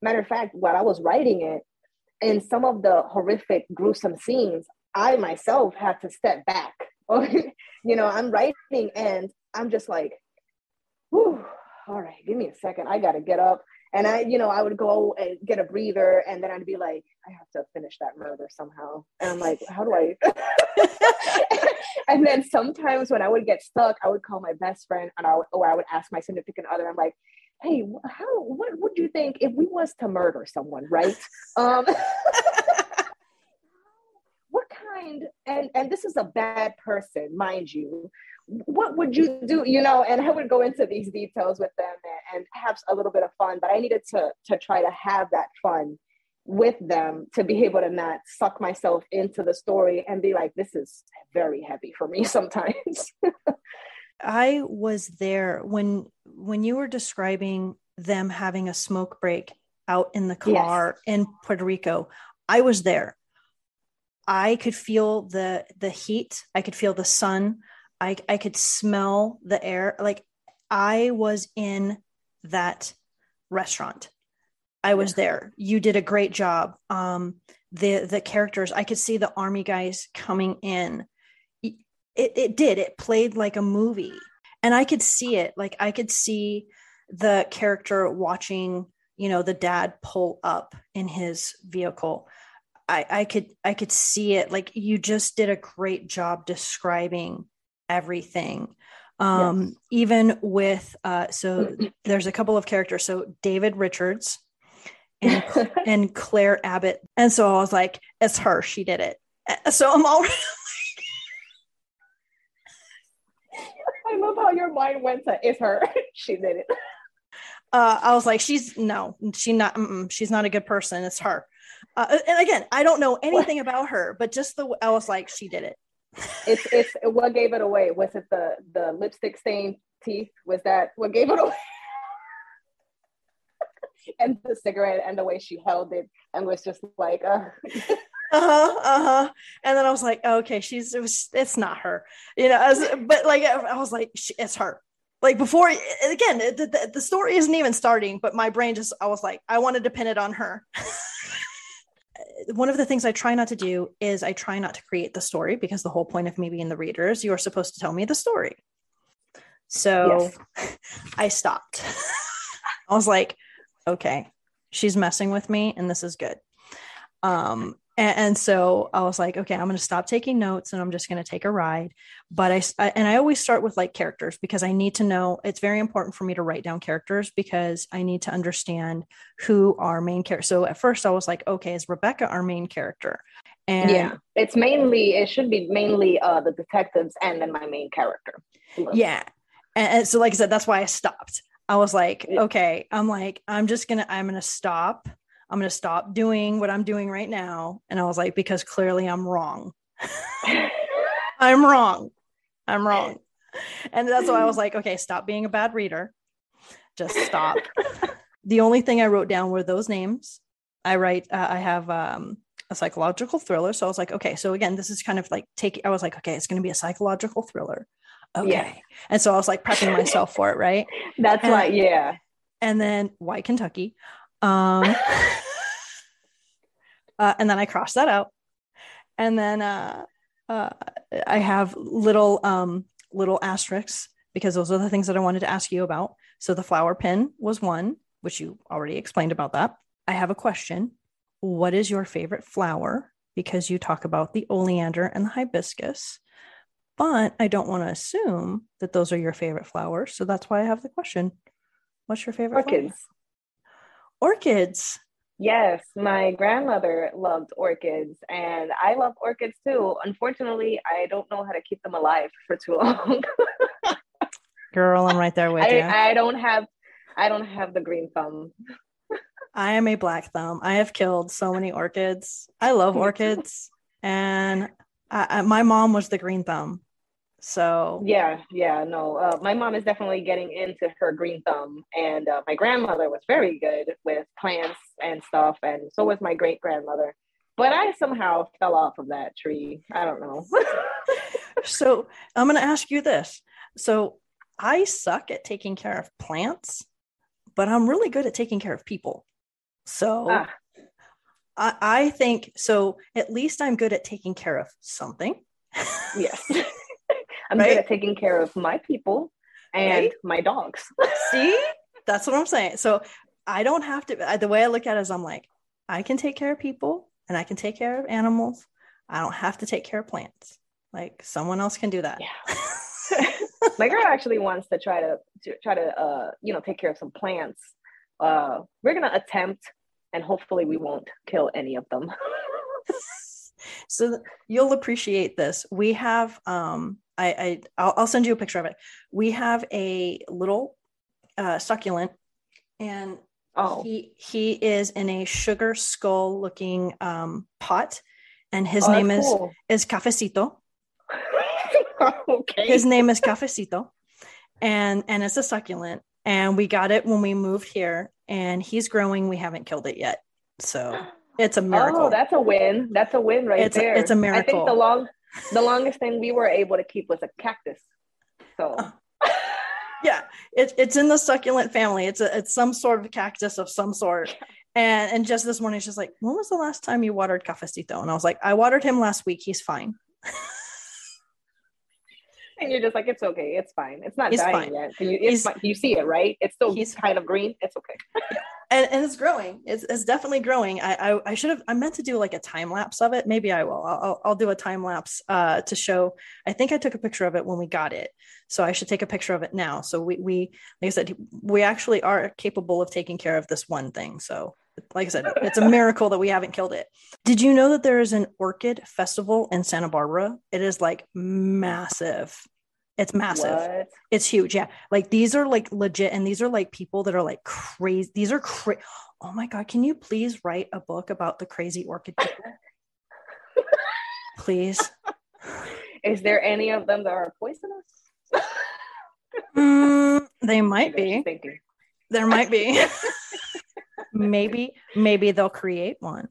Matter of fact, while I was writing it, in some of the horrific, gruesome scenes, I myself had to step back. Oh, you know, I'm writing and I'm just like, whew, all right, give me a second. I got to get up and I, you know, I would go and get a breather, and then I'd be like, I have to finish that murder somehow. And I'm like, how do I? and then sometimes when I would get stuck, I would call my best friend, and I would, or I would ask my significant other. I'm like, hey, how? What would you think if we was to murder someone, right? Um, what kind? And and this is a bad person, mind you what would you do you know and i would go into these details with them and, and have a little bit of fun but i needed to to try to have that fun with them to be able to not suck myself into the story and be like this is very heavy for me sometimes i was there when when you were describing them having a smoke break out in the car yes. in puerto rico i was there i could feel the the heat i could feel the sun I, I could smell the air. Like I was in that restaurant. I was there. You did a great job. Um, the the characters, I could see the army guys coming in. It, it did. It played like a movie, and I could see it. Like I could see the character watching, you know, the dad pull up in his vehicle. I, I could I could see it. Like you just did a great job describing everything um yes. even with uh so there's a couple of characters so david richards and and Claire Abbott. And so I was like, it's her. She did it. So I'm already I love how your mind went to it's her. she did it. Uh, I was like, she's no, she not. she's not a good person. It's her. Uh, and again, I don't know anything what? about her, but just the I was like, she did it. it's it's what gave it away. Was it the the lipstick stained teeth? Was that what gave it away? and the cigarette and the way she held it and was just like uh uh-huh uh-huh. And then i was like okay she's it was it's not her. You know as, but like i was like it's her. Like before again the, the, the story isn't even starting but my brain just i was like i wanted to pin it on her. One of the things i try not to do is i try not to create the story because the whole point of me being the reader is you are supposed to tell me the story. So yes. i stopped. I was like okay she's messing with me and this is good um and, and, so I was like, okay, I'm going to stop taking notes and I'm just going to take a ride. But I, I, and I always start with like characters because I need to know it's very important for me to write down characters because I need to understand who our main character. So at first I was like, okay, is Rebecca our main character? And yeah, it's mainly, it should be mainly uh, the detectives and then my main character. Yeah. And, and so, like I said, that's why I stopped. I was like, okay, I'm like, I'm just to, I'm to stop I'm to stop doing what I'm doing right now. And I was like, because clearly I'm wrong. I'm wrong. I'm wrong. And that's why I was like, okay, stop being a bad reader. Just stop. the only thing I wrote down were those names. I write, uh, I have um, a psychological thriller. So I was like, okay, so again, this is kind of like take, I was like, okay, it's going to be a psychological thriller. Okay. Yeah. And so I was like prepping myself for it, right? That's and, right. Yeah. And then why Kentucky? Um, uh, and then I cross that out. And then uh, uh, I have little um, little asterisks because those are the things that I wanted to ask you about. So the flower pin was one, which you already explained about that. I have a question. What is your favorite flower? Because you talk about the oleander and the hibiscus, but I don't want to assume that those are your favorite flowers. So that's why I have the question. What's your favorite? Orchids. Flower? Orchids. Yes, my grandmother loved orchids and I love orchids too. Unfortunately, I don't know how to keep them alive for too long. Girl, I'm right there with I, you. I don't have I don't have the green thumb. I am a black thumb. I have killed so many orchids. I love orchids and I, I, my mom was the green thumb. So yeah, yeah, no. Uh, my mom is definitely getting into her green thumb, and uh, my grandmother was very good with plants and stuff, and so was my great grandmother. But I somehow fell off of that tree. I don't know. so I'm going to ask you this. So I suck at taking care of plants, but I'm really good at taking care of people. So ah. I, I think so. At least I'm good at taking care of something. yes. I'm right? good at taking care of my people and right? my dogs. See, that's what I'm saying. So I don't have to. The way I look at it is, I'm like, I can take care of people and I can take care of animals. I don't have to take care of plants. Like someone else can do that. Yeah. my girl actually wants to try to, to try to uh, you know take care of some plants. Uh, we're gonna attempt, and hopefully we won't kill any of them. so you'll appreciate this. We have um I, I I'll, I'll, send you a picture of it. We have a little uh, succulent, and oh. he he is in a sugar skull looking um, pot, and his oh, name is cool. is Cafecito. okay. His name is Cafecito, and and it's a succulent, and we got it when we moved here, and he's growing. We haven't killed it yet, so it's a miracle. Oh, that's a win. That's a win right it's there. A, it's a miracle. I think the long the longest thing we were able to keep was a cactus. So oh. yeah, it, it's in the succulent family. It's a it's some sort of cactus of some sort. And and just this morning, she's like, "When was the last time you watered Cafecito?" And I was like, "I watered him last week. He's fine." and you're just like, "It's okay. It's fine. It's not he's dying fine. yet. You, it's you see it, right? It's still he's kind of green. It's okay." and, and it's growing. It's, it's definitely growing. I, I, I should have. I meant to do like a time lapse of it. Maybe I will. I'll, I'll do a time lapse uh, to show. I think I took a picture of it when we got it, so I should take a picture of it now. So we we like I said, we actually are capable of taking care of this one thing. So like I said, it's a miracle that we haven't killed it. Did you know that there is an orchid festival in Santa Barbara? It is like massive. It's massive. What? It's huge. Yeah. Like these are like legit. And these are like people that are like crazy. These are crazy. Oh my God. Can you please write a book about the crazy orchid people? please. Is there any of them that are poisonous? Mm, they might be. thinking. There might be. maybe, maybe they'll create one.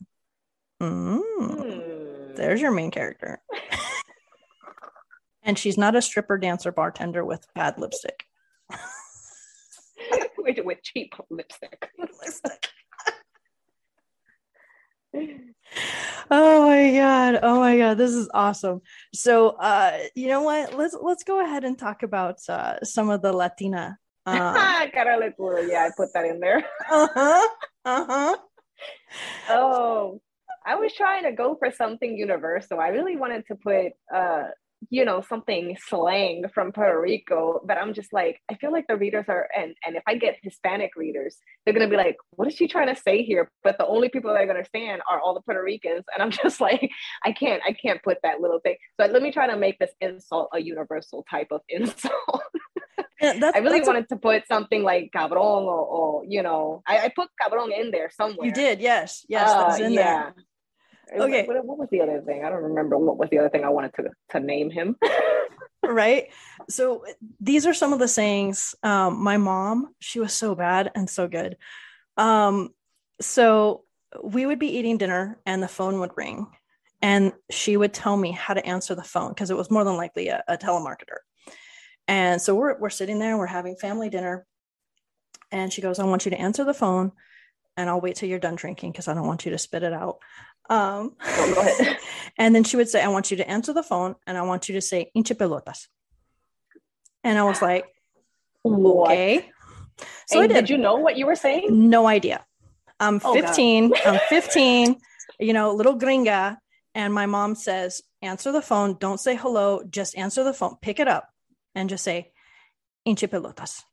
Mm, there's your main character. and she's not a stripper, dancer, bartender with bad lipstick. with, with cheap lipstick. oh my god oh my god this is awesome so uh you know what let's let's go ahead and talk about uh some of the latina uh, Cara. Yeah, I put that in there. uh-huh uh-huh Oh, I was trying to go for something universal. I really wanted to put, uh, you know, something slang from Puerto Rico, but I'm just like, I feel like the readers are, and and if I get Hispanic readers, they're gonna be like, what is she trying to say here? But the only people that are gonna understand are all the Puerto Ricans, and I'm just like, I can't, I can't put that little thing. So let me try to make this insult a universal type of insult. Yeah, I really that's a- wanted to put something like cabron or, or you know, I, I put cabron in there somewhere. you did yes yes Uh, in there yeah. Okay. What, what was the other thing? I don't remember what was the other thing I wanted to to name him. right so these are some of the sayings um my mom she was so bad and so good um so we would be eating dinner and the phone would ring and she would tell me how to answer the phone because it was more than likely a, a telemarketer and so we're, we're sitting there we're having family dinner and she goes i want you to answer the phone and i'll wait till you're done drinking because i don't want you to spit it out um Oh, go ahead. and then she would say, I want you to answer the phone and I want you to say hinche pelotas. And I was like, What? okay. So did. did you know what you were saying? no idea. I'm Oh, 15. I'm 15, you know, little gringa. And my mom says, answer the phone. Don't say hello. Just answer the phone. Pick it up and just say hinche pelotas.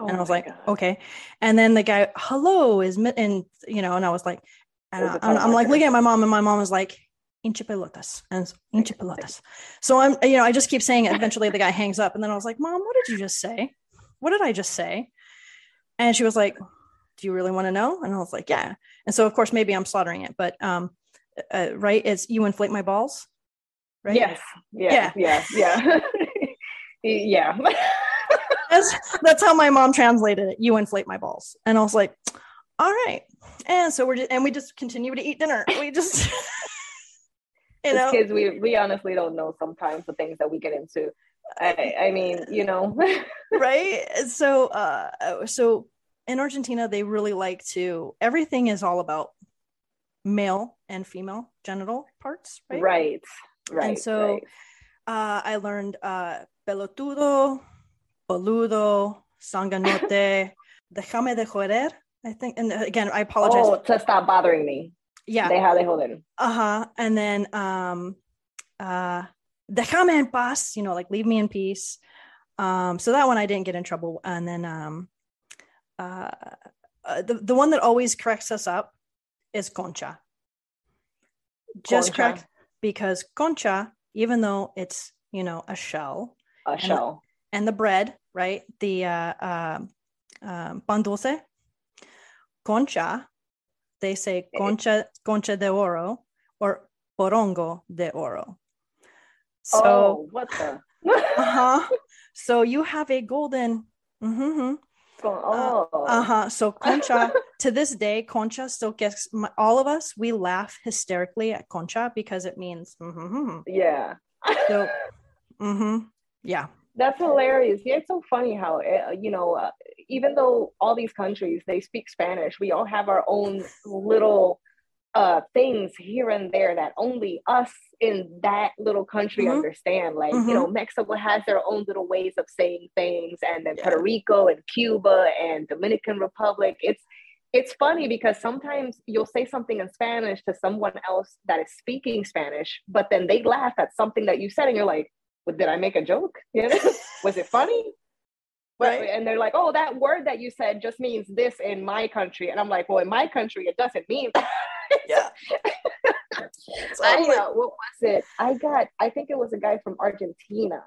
and I was Oh like, God. okay. And then the guy, hello, is mi-" and you know, and I was like, and I, I'm, I'm like looking at my mom, and my mom was like, hinche pelotas, and hinche pelotas. So I'm, you know, I just keep saying it. Eventually, the guy hangs up, and then I was like, Mom, what did you just say? What did I just say? And she was like, Do you really want to know? And I was like, Yeah. And so, of course, maybe I'm slaughtering it, but um, uh, right, it's you inflate my balls, right? Yes. Yeah. Yeah. Yeah. Yeah. yeah. that's that's how my mom translated it. You inflate my balls, and I was like, all right. And so we're just, and we just continue to eat dinner. We just, you As know, kids, we we honestly don't know sometimes the things that we get into. I I mean, you know. right? So, uh, so in Argentina, they really like to. Everything is all about male and female genital parts, right? right. Right. And so- right. Uh, I learned uh, pelotudo, boludo, sanganote, déjame de joder. I think, and again, I apologize. Oh, to stop bothering me. yeah, Deja de joder. uh-huh and then um uh déjame en paz you know like leave me in peace um so that one i didn't get in trouble and then um uh, uh the, the one that always corrects us up is concha just Concha. correct because concha even though it's you know a shell A shell. and the bread right the uh um um, pan dulce concha they say concha concha de oro or porongo de oro so oh, what the? uh-huh so you have a golden mhm, oh. uh-huh so concha to this day concha still gets my, all of us we laugh hysterically at concha because it means mhm. Yeah. so mhm, yeah That's hilarious. Yeah, it's so funny how uh, you know, uh, even though all these countries they speak Spanish, we all have our own little uh things here and there that only us in that little country Mhm. understand. Like, Mhm. you know, Mexico has their own little ways of saying things, and then Yeah. Puerto Rico and Cuba and Dominican Republic. It's it's funny because sometimes you'll say something in Spanish to someone else that is speaking Spanish, but then they laugh at something that you said, and you're like, did I make a joke? You know? Was it funny? right. and they're like, "Oh, that word that you said just means this in my country," and I'm like, "Well, in my country, it doesn't mean." yeah. so I, uh, what was it? I got. I think it was a guy from Argentina.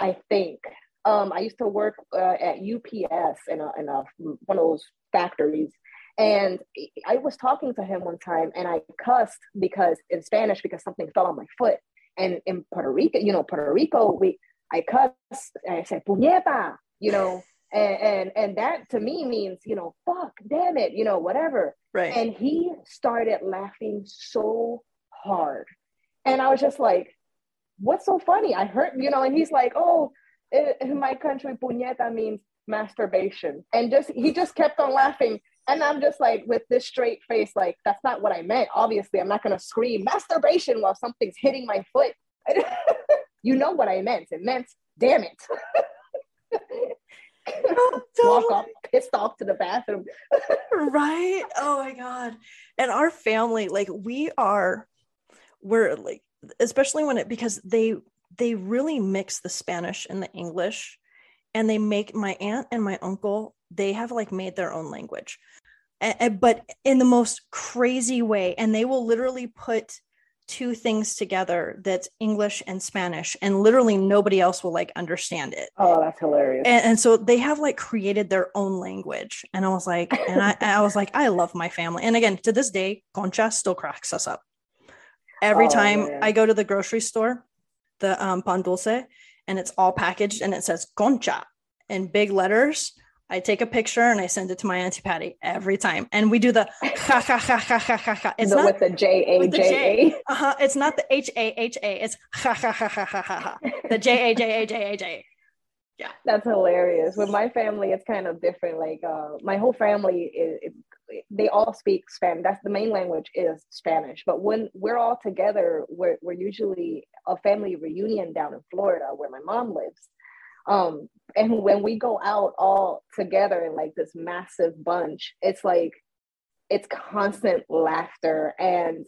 I think. Um, I used to work uh, at UPS in a, in a one of those factories, and I was talking to him one time, and I cussed because in Spanish because something fell on my foot. And in Puerto Rico, you know, Puerto Rico, we I cussed. I said puñeta, you know, and, and and that to me means you know fuck damn it you know whatever. Right. And he started laughing so hard. And i was just like what's so funny? I heard you know and he's like oh in my country puñeta means masturbation. And just he just kept on laughing and i'm just like with this straight face like that's not what i meant obviously i'm not going to scream masturbation while something's hitting my foot you know what i meant it meant damn it walk off pissed off to the bathroom. right? Oh my god. And our family, like we are, we're like, especially when it because they they really mix the Spanish and the English, and they make my aunt and my uncle. They have like made their own language, but in the most crazy way. And they will literally put two things together that's English and Spanish, and literally nobody else will like understand it. Oh, that's hilarious. And, and so they have like created their own language. And I was like, and I, I was like, I love my family. And again, to this day, Concha still cracks us up. Every oh, time man. I go to the grocery store, the um, pan dulce, and it's all packaged and it says Concha in big letters. I take a picture and I send it to my auntie Patty every time, and we do the ha ha ha ha ha ha ha. It's the, not with the J A J A. Uh huh. It's not the H A H A. It's ha ha ha ha ha ha ha. The J A J A J A J. Yeah, that's hilarious. With my family, it's kind of different. Like uh, my whole family is. they all speak Spanish. That's the main language is Spanish. But when we're all together, we're, we're usually a family reunion down in Florida where my mom lives um, and when we go out all together in like this massive bunch, it's like it's constant laughter. And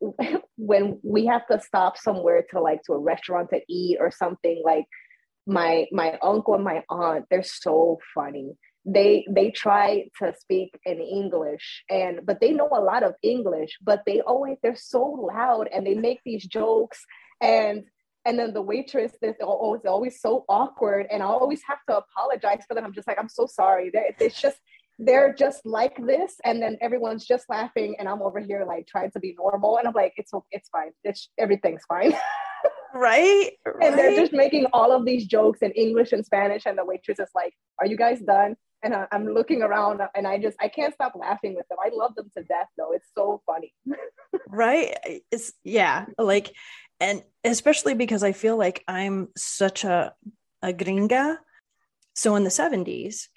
when we have to stop somewhere to like to a restaurant to eat or something like my my uncle and my aunt they're so funny. They they try to speak in english and but they know a lot of english but they always they're so loud and they make these jokes. And and then the waitress is always always so awkward and i always have to apologize for them. I'm just like i'm so sorry. They're, it's just they're just like this and then everyone's just laughing and i'm over here like trying to be normal and i'm like it's it's fine. It's everything's fine. Right, right and they're just making all of these jokes in english and spanish and the waitress is like are you guys done? And I, i'm looking around and i just i can't stop laughing with them. I love them to death though. It's so funny. Right? It's yeah like and especially because I feel like I'm such a a gringa. So in the 70s,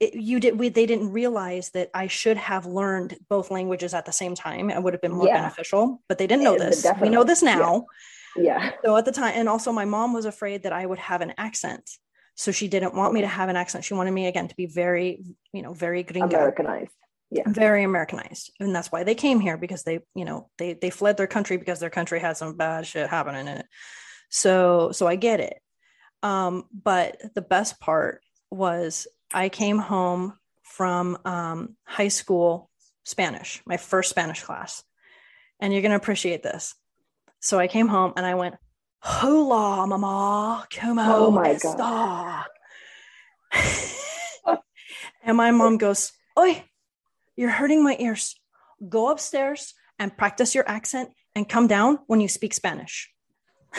it, you did we they didn't realize that I should have learned both languages at the same time. It would have been more yeah. beneficial, but they didn't know this. Definitely. We know this now. Yeah. yeah. So at the time, and also my mom was afraid that I would have an accent. So she didn't want me to have an accent. She wanted me again to be very, you know, very gringa. Americanized yeah. Very americanized. And that's why they came here because they you know they they fled their country because their country had some bad shit happening in it. So so i get it. Um but the best part was i came home from um, high school spanish my first spanish class. And you're going to appreciate this. So i came home and i went hola mama. Como oh my god. and my mom goes oi you're hurting my ears. Go upstairs and practice your accent and come down when you speak Spanish.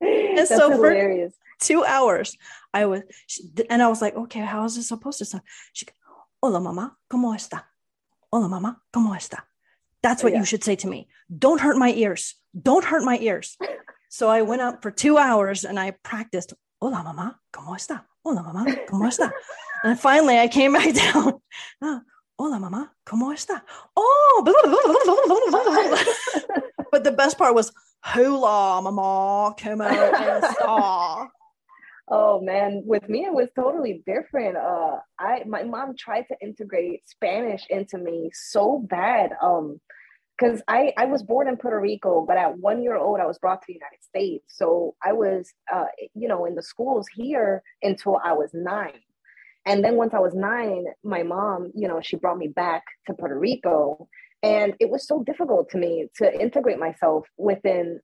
and That's so hilarious. for two hours, I was, and I was like, okay, how is this supposed to sound? She, hola, mama, ¿cómo está? Hola, mama, ¿cómo está? That's what yeah. you should say to me. Don't hurt my ears. Don't hurt my ears. so I went up for two hours and I practiced. Hola, mama, ¿cómo está? Hola, mama, ¿cómo está? And finally, I came back down. Oh, Hola, mamá. ¿Cómo está? Oh, but the best part was, Hola, mamá. ¿Cómo está? Oh man, with me it was totally different. Uh, I my mom tried to integrate Spanish into me so bad. Um, because I, I was born in Puerto Rico, but at one year old, I was brought to the United States. So I was, uh, you know, in the schools here until I was nine. And then once I was nine, my mom, you know, she brought me back to Puerto Rico. And it was so difficult to me to integrate myself within,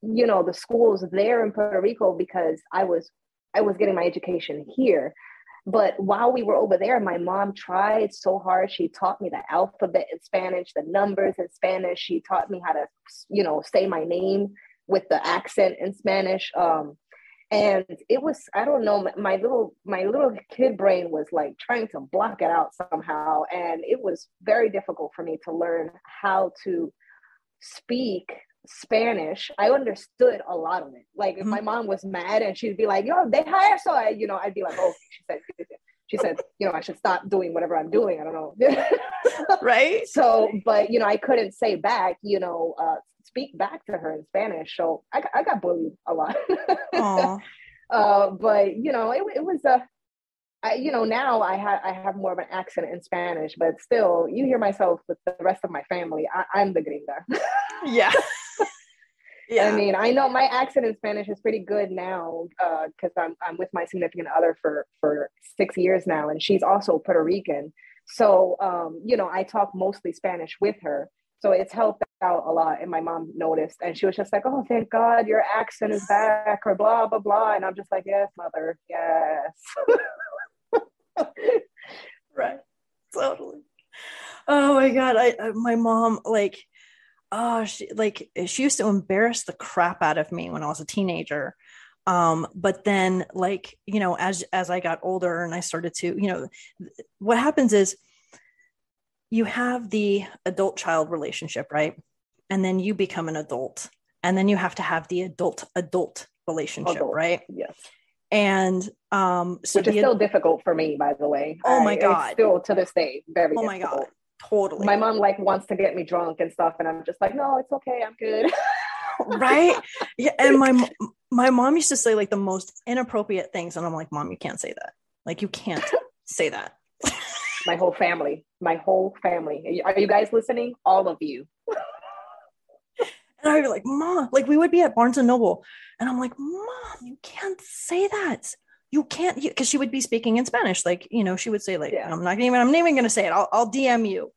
you know, the schools there in Puerto Rico because I was I was getting my education here. But while we were over there, my mom tried so hard. She taught me the alphabet in Spanish, the numbers in Spanish. She taught me how to, you know, say my name with the accent in Spanish. Um, and it was i don't know my little my little kid brain was like trying to block it out somehow. And it was very difficult for me to learn how to speak spanish. I understood a lot of it. Like if mm-hmm. my mom was mad and she'd be like yo they hire so I, you know i'd be like oh she said she said you know i should stop doing whatever i'm doing. I don't know. Right? So but you know i couldn't say back you know uh, speak back to her in Spanish. So I, I got bullied a lot. uh, but you know, it, it was a, I, you know, now I have I have more of an accent in Spanish, but still, you hear myself with the rest of my family. I, am the gringa. yeah. Yeah. I mean, I know my accent in Spanish is pretty good now because uh, I'm I'm with my significant other for for six years now, and she's also Puerto Rican. So, um, you know, I talk mostly Spanish with her. So it's helped out a lot. And my mom noticed and she was just like, Oh, thank God your accent is back or blah, blah, blah. And I'm just like, Yes, mother, yes. right. Totally. Oh my God. I, I my mom like oh she like she used to embarrass the crap out of me when I was a teenager. Um, but then like, you know, as as I got older and I started to, you know, what happens is you have the adult child relationship, right? And then you become an adult. And then you have to have the adult adult relationship, adult. right? Yes. And um so which is still difficult for me, by the way. Oh my god. still to this day, very Oh my god. Totally. My mom like wants to get me drunk and stuff, and I'm just like, no, it's okay, I'm good. right? Yeah. And my my mom used to say like the most inappropriate things, and I'm like, Mom, you can't say that. Like you can't say that my whole family, my whole family. Are you guys listening? All of you. and I'd be like, Mom, like we would be at Barnes and Noble, and I'm like, Mom, you can't say that. You can't, because she would be speaking in Spanish. Like, you know, she would say, like, yeah. I'm not even, I'm not even going to say it. I'll, I'll DM you.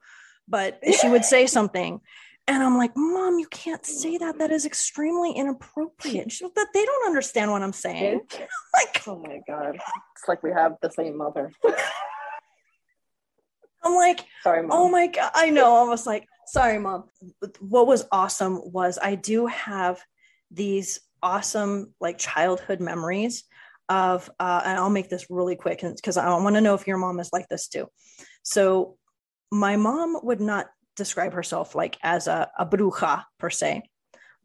But she would say something. And I'm like, Mom, you can't say that. That is extremely inappropriate. She, that they don't understand what I'm saying. like, oh my God. It's like we have the same mother. I'm like, sorry, mom. Oh my God. I know. I was like, sorry, mom. What was awesome was I do have these awesome like childhood memories of, uh, and I'll make this really quick because I want to know if your mom is like this too. So my mom would not describe herself like as a, a bruja per se,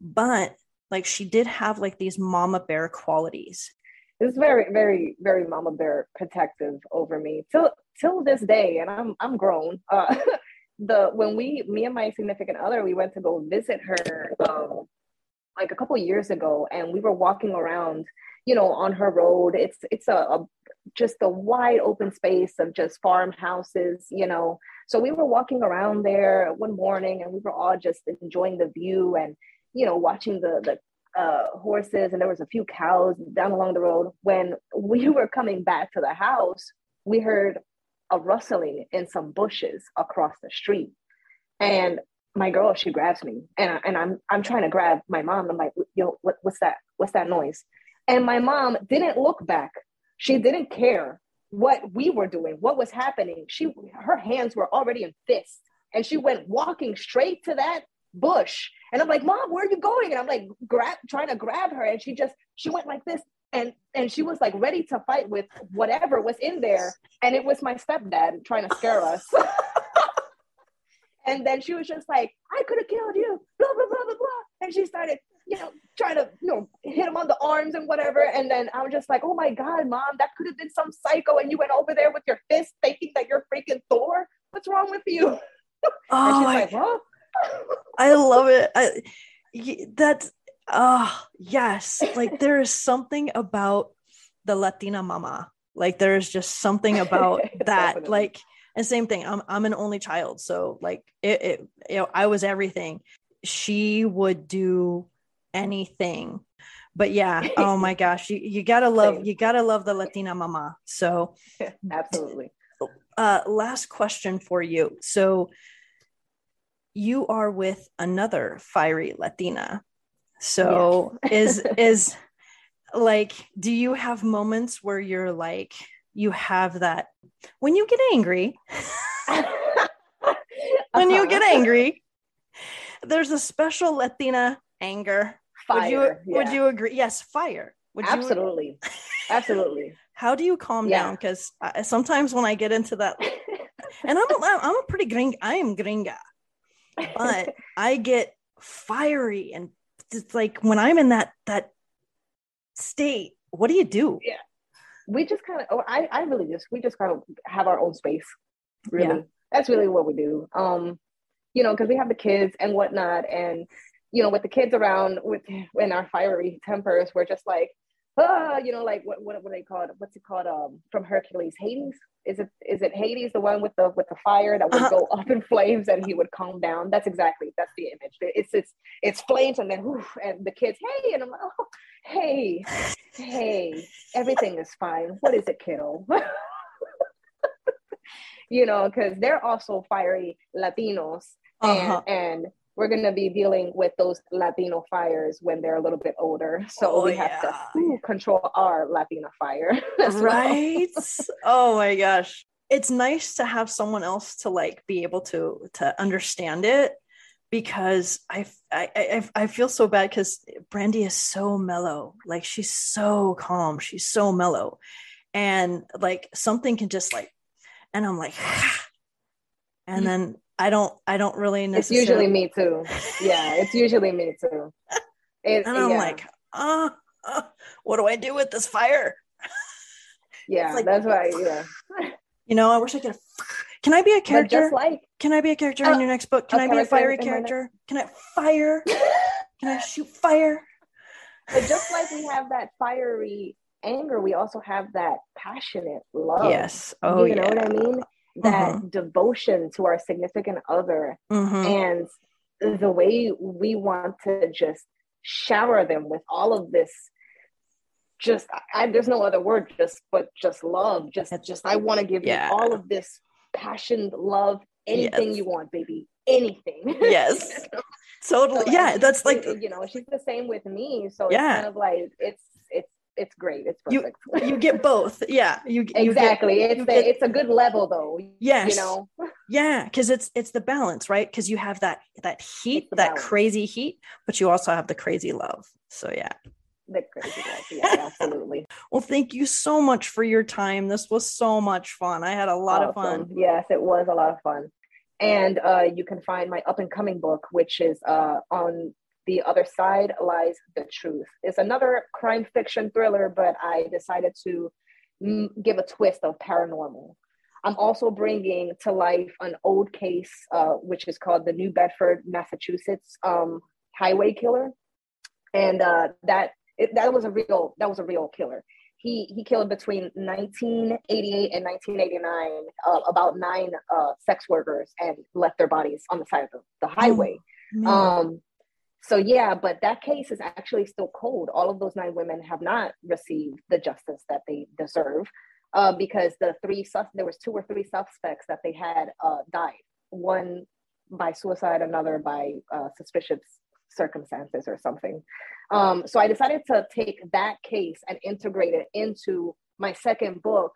but like she did have like these mama bear qualities it's very very very mama bear protective over me. Till till this day and i'm i'm grown uh the when we me and my significant other we went to go visit her um like a couple years ago and we were walking around you know on her road. It's it's a, a just a wide open space of just farmhouses you know. So we were walking around there one morning and we were all just enjoying the view and you know watching the the uh, horses and there was a few cows down along the road. When we were coming back to the house, we heard a rustling in some bushes across the street. And my girl, she grabs me and, and I'm, I'm trying to grab my mom. I'm like, yo, what, what's that? What's that noise? And my mom didn't look back. She didn't care what we were doing, what was happening. She, her hands were already in fists and she went walking straight to that bush. And I'm like, Mom, where are you going? And I'm like, grab, trying to grab her. And she just, she went like this. And, and she was like ready to fight with whatever was in there. And it was my stepdad trying to scare us. and then she was just like, I could have killed you, blah, blah, blah, blah, blah. And she started, you know, trying to, you know, hit him on the arms and whatever. And then I was just like, oh my God, mom, that could have been some psycho. And you went over there with your fist thinking that you're freaking Thor. What's wrong with you? Oh, and she's oh like, huh? I love it. I, that's oh yes, like there is something about the Latina mama. Like there is just something about that. like and same thing i'm, I'm an only child. So like it, it you know i was everything. She would do anything. But yeah oh my gosh you, you gotta love you gotta love the latina mama. So absolutely. uh last question for you. So you are with another fiery latina. So is is like do you have moments where you're like you have that when you get angry when you get uh-huh. angry there's a special latina anger. Fire would you yeah. would you agree? Yes fire. Would absolutely you... absolutely. How do you calm yeah. down? Because sometimes when i get into that and i'm a, i'm a pretty gring i am gringa but i get fiery and it's like when i'm in that that state what do you do? Yeah. We just kind of oh, I, I really just we just kind of have our own space really. Yeah. that's really what we do. Um you know because we have the kids and whatnot and you know with the kids around with in our fiery tempers we're just like ah, you know like what what, what they call it what's it called um from hercules? Hades? Is it is it hades the one with the with the fire that would uh-huh. go up in flames and he would calm down? That's exactly that's the image. It's it's it's flames and then whew, and the kids hey and i'm like oh hey hey everything is fine. What is it kiddo? You know because they're also fiery latinos uh-huh. and, and we're going to be dealing with those Latino fires when they're a little bit older. So oh, we have yeah. to ooh, control our Latina fire. right. oh my gosh. It's nice to have someone else to like be able to to understand it because I I I, I feel so bad because Brandy is so mellow. Like she's so calm. She's so mellow. And like something can just like and I'm like and mm. then I don't I don't really necessarily. It's usually me too. Yeah, it's usually me too. It, and I'm yeah. like, uh, uh, what do I do with this fire? Yeah, like, that's why. Yeah. You know, I wish I could. Can I be a character? just like, can I be a character uh, in your next book? Can I be a fiery character? Can I fire? can I shoot fire? But just like we have that fiery anger, we also have that passionate love. Yes. Oh, you know yeah. what I mean? That mm-hmm. devotion to our significant other mm-hmm. and the way we want to just shower them with all of this just I, there's no other word just but just love just just i want to give yeah. you all of this passion love anything yes. you want baby anything yes totally so, yeah that's like you know she's the same with me so yeah. it's kind of like it's it's great. It's perfect. You, you get both. Yeah. You exactly. You get, it's you a, get, it's a good level though. Yes. You know. Yeah, because it's it's the balance, right? Because you have that that heat, that balance. crazy heat, but you also have the crazy love. So yeah. The crazy love. Yeah, absolutely. well, thank you so much for your time. This was so much fun. I had a lot awesome. of fun. Yes, it was a lot of fun. And uh, you can find my up and coming book, which is uh, on the Other Side Lies the Truth. It's another crime fiction thriller, but I decided to m- give a twist of paranormal. I'm also bringing to life an old case, uh, which is called the New Bedford, Massachusetts um, highway killer, and uh, that it, that was a real that was a real killer. He he killed between 1988 and 1989 uh, about nine uh, sex workers and left their bodies on the side of the, the highway. Oh, um, so yeah, but that case is actually still cold. All of those nine women have not received the justice that they deserve uh, because the three sus- there was two or three suspects that they had uh, died. One by suicide, another by uh, suspicious circumstances or something. Um, so I decided to take that case and integrate it into my second book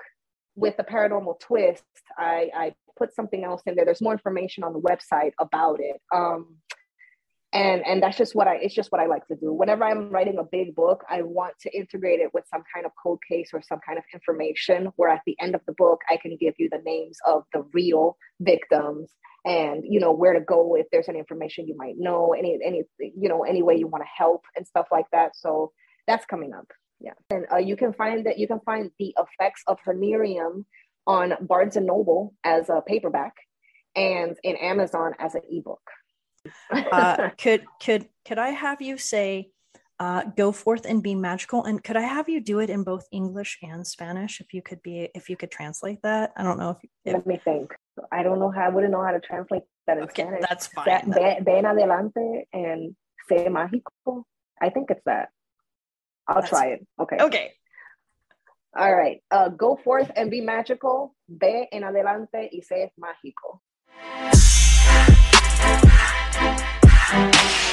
with a paranormal twist. I, I put something else in there. There's more information on the website about it. Um, and and that's just what i it's just what i like to do. Whenever i'm writing a big book i want to integrate it with some kind of cold case or some kind of information where at the end of the book i can give you the names of the real victims and you know where to go if there's any information you might know any any you know any way you want to help and stuff like that. So that's coming up. Yeah. And uh, you can find that you can find the effects of Her Nerium on barnes and noble as a paperback and in amazon as an ebook uh, could could could I have you say, uh, "Go forth and be magical"? And could I have you do it in both English and Spanish? If you could be, if you could translate that, I don't know if. if... Let me think. I don't know how I wouldn't know how to translate that in Okay, Spanish. that's fine. That, ve, ven adelante and sé mágico. I think it's that. I'll That's- try it. Okay. Okay. All right. Uh, go forth and be magical. Ve en adelante y sé mágico. Thank you.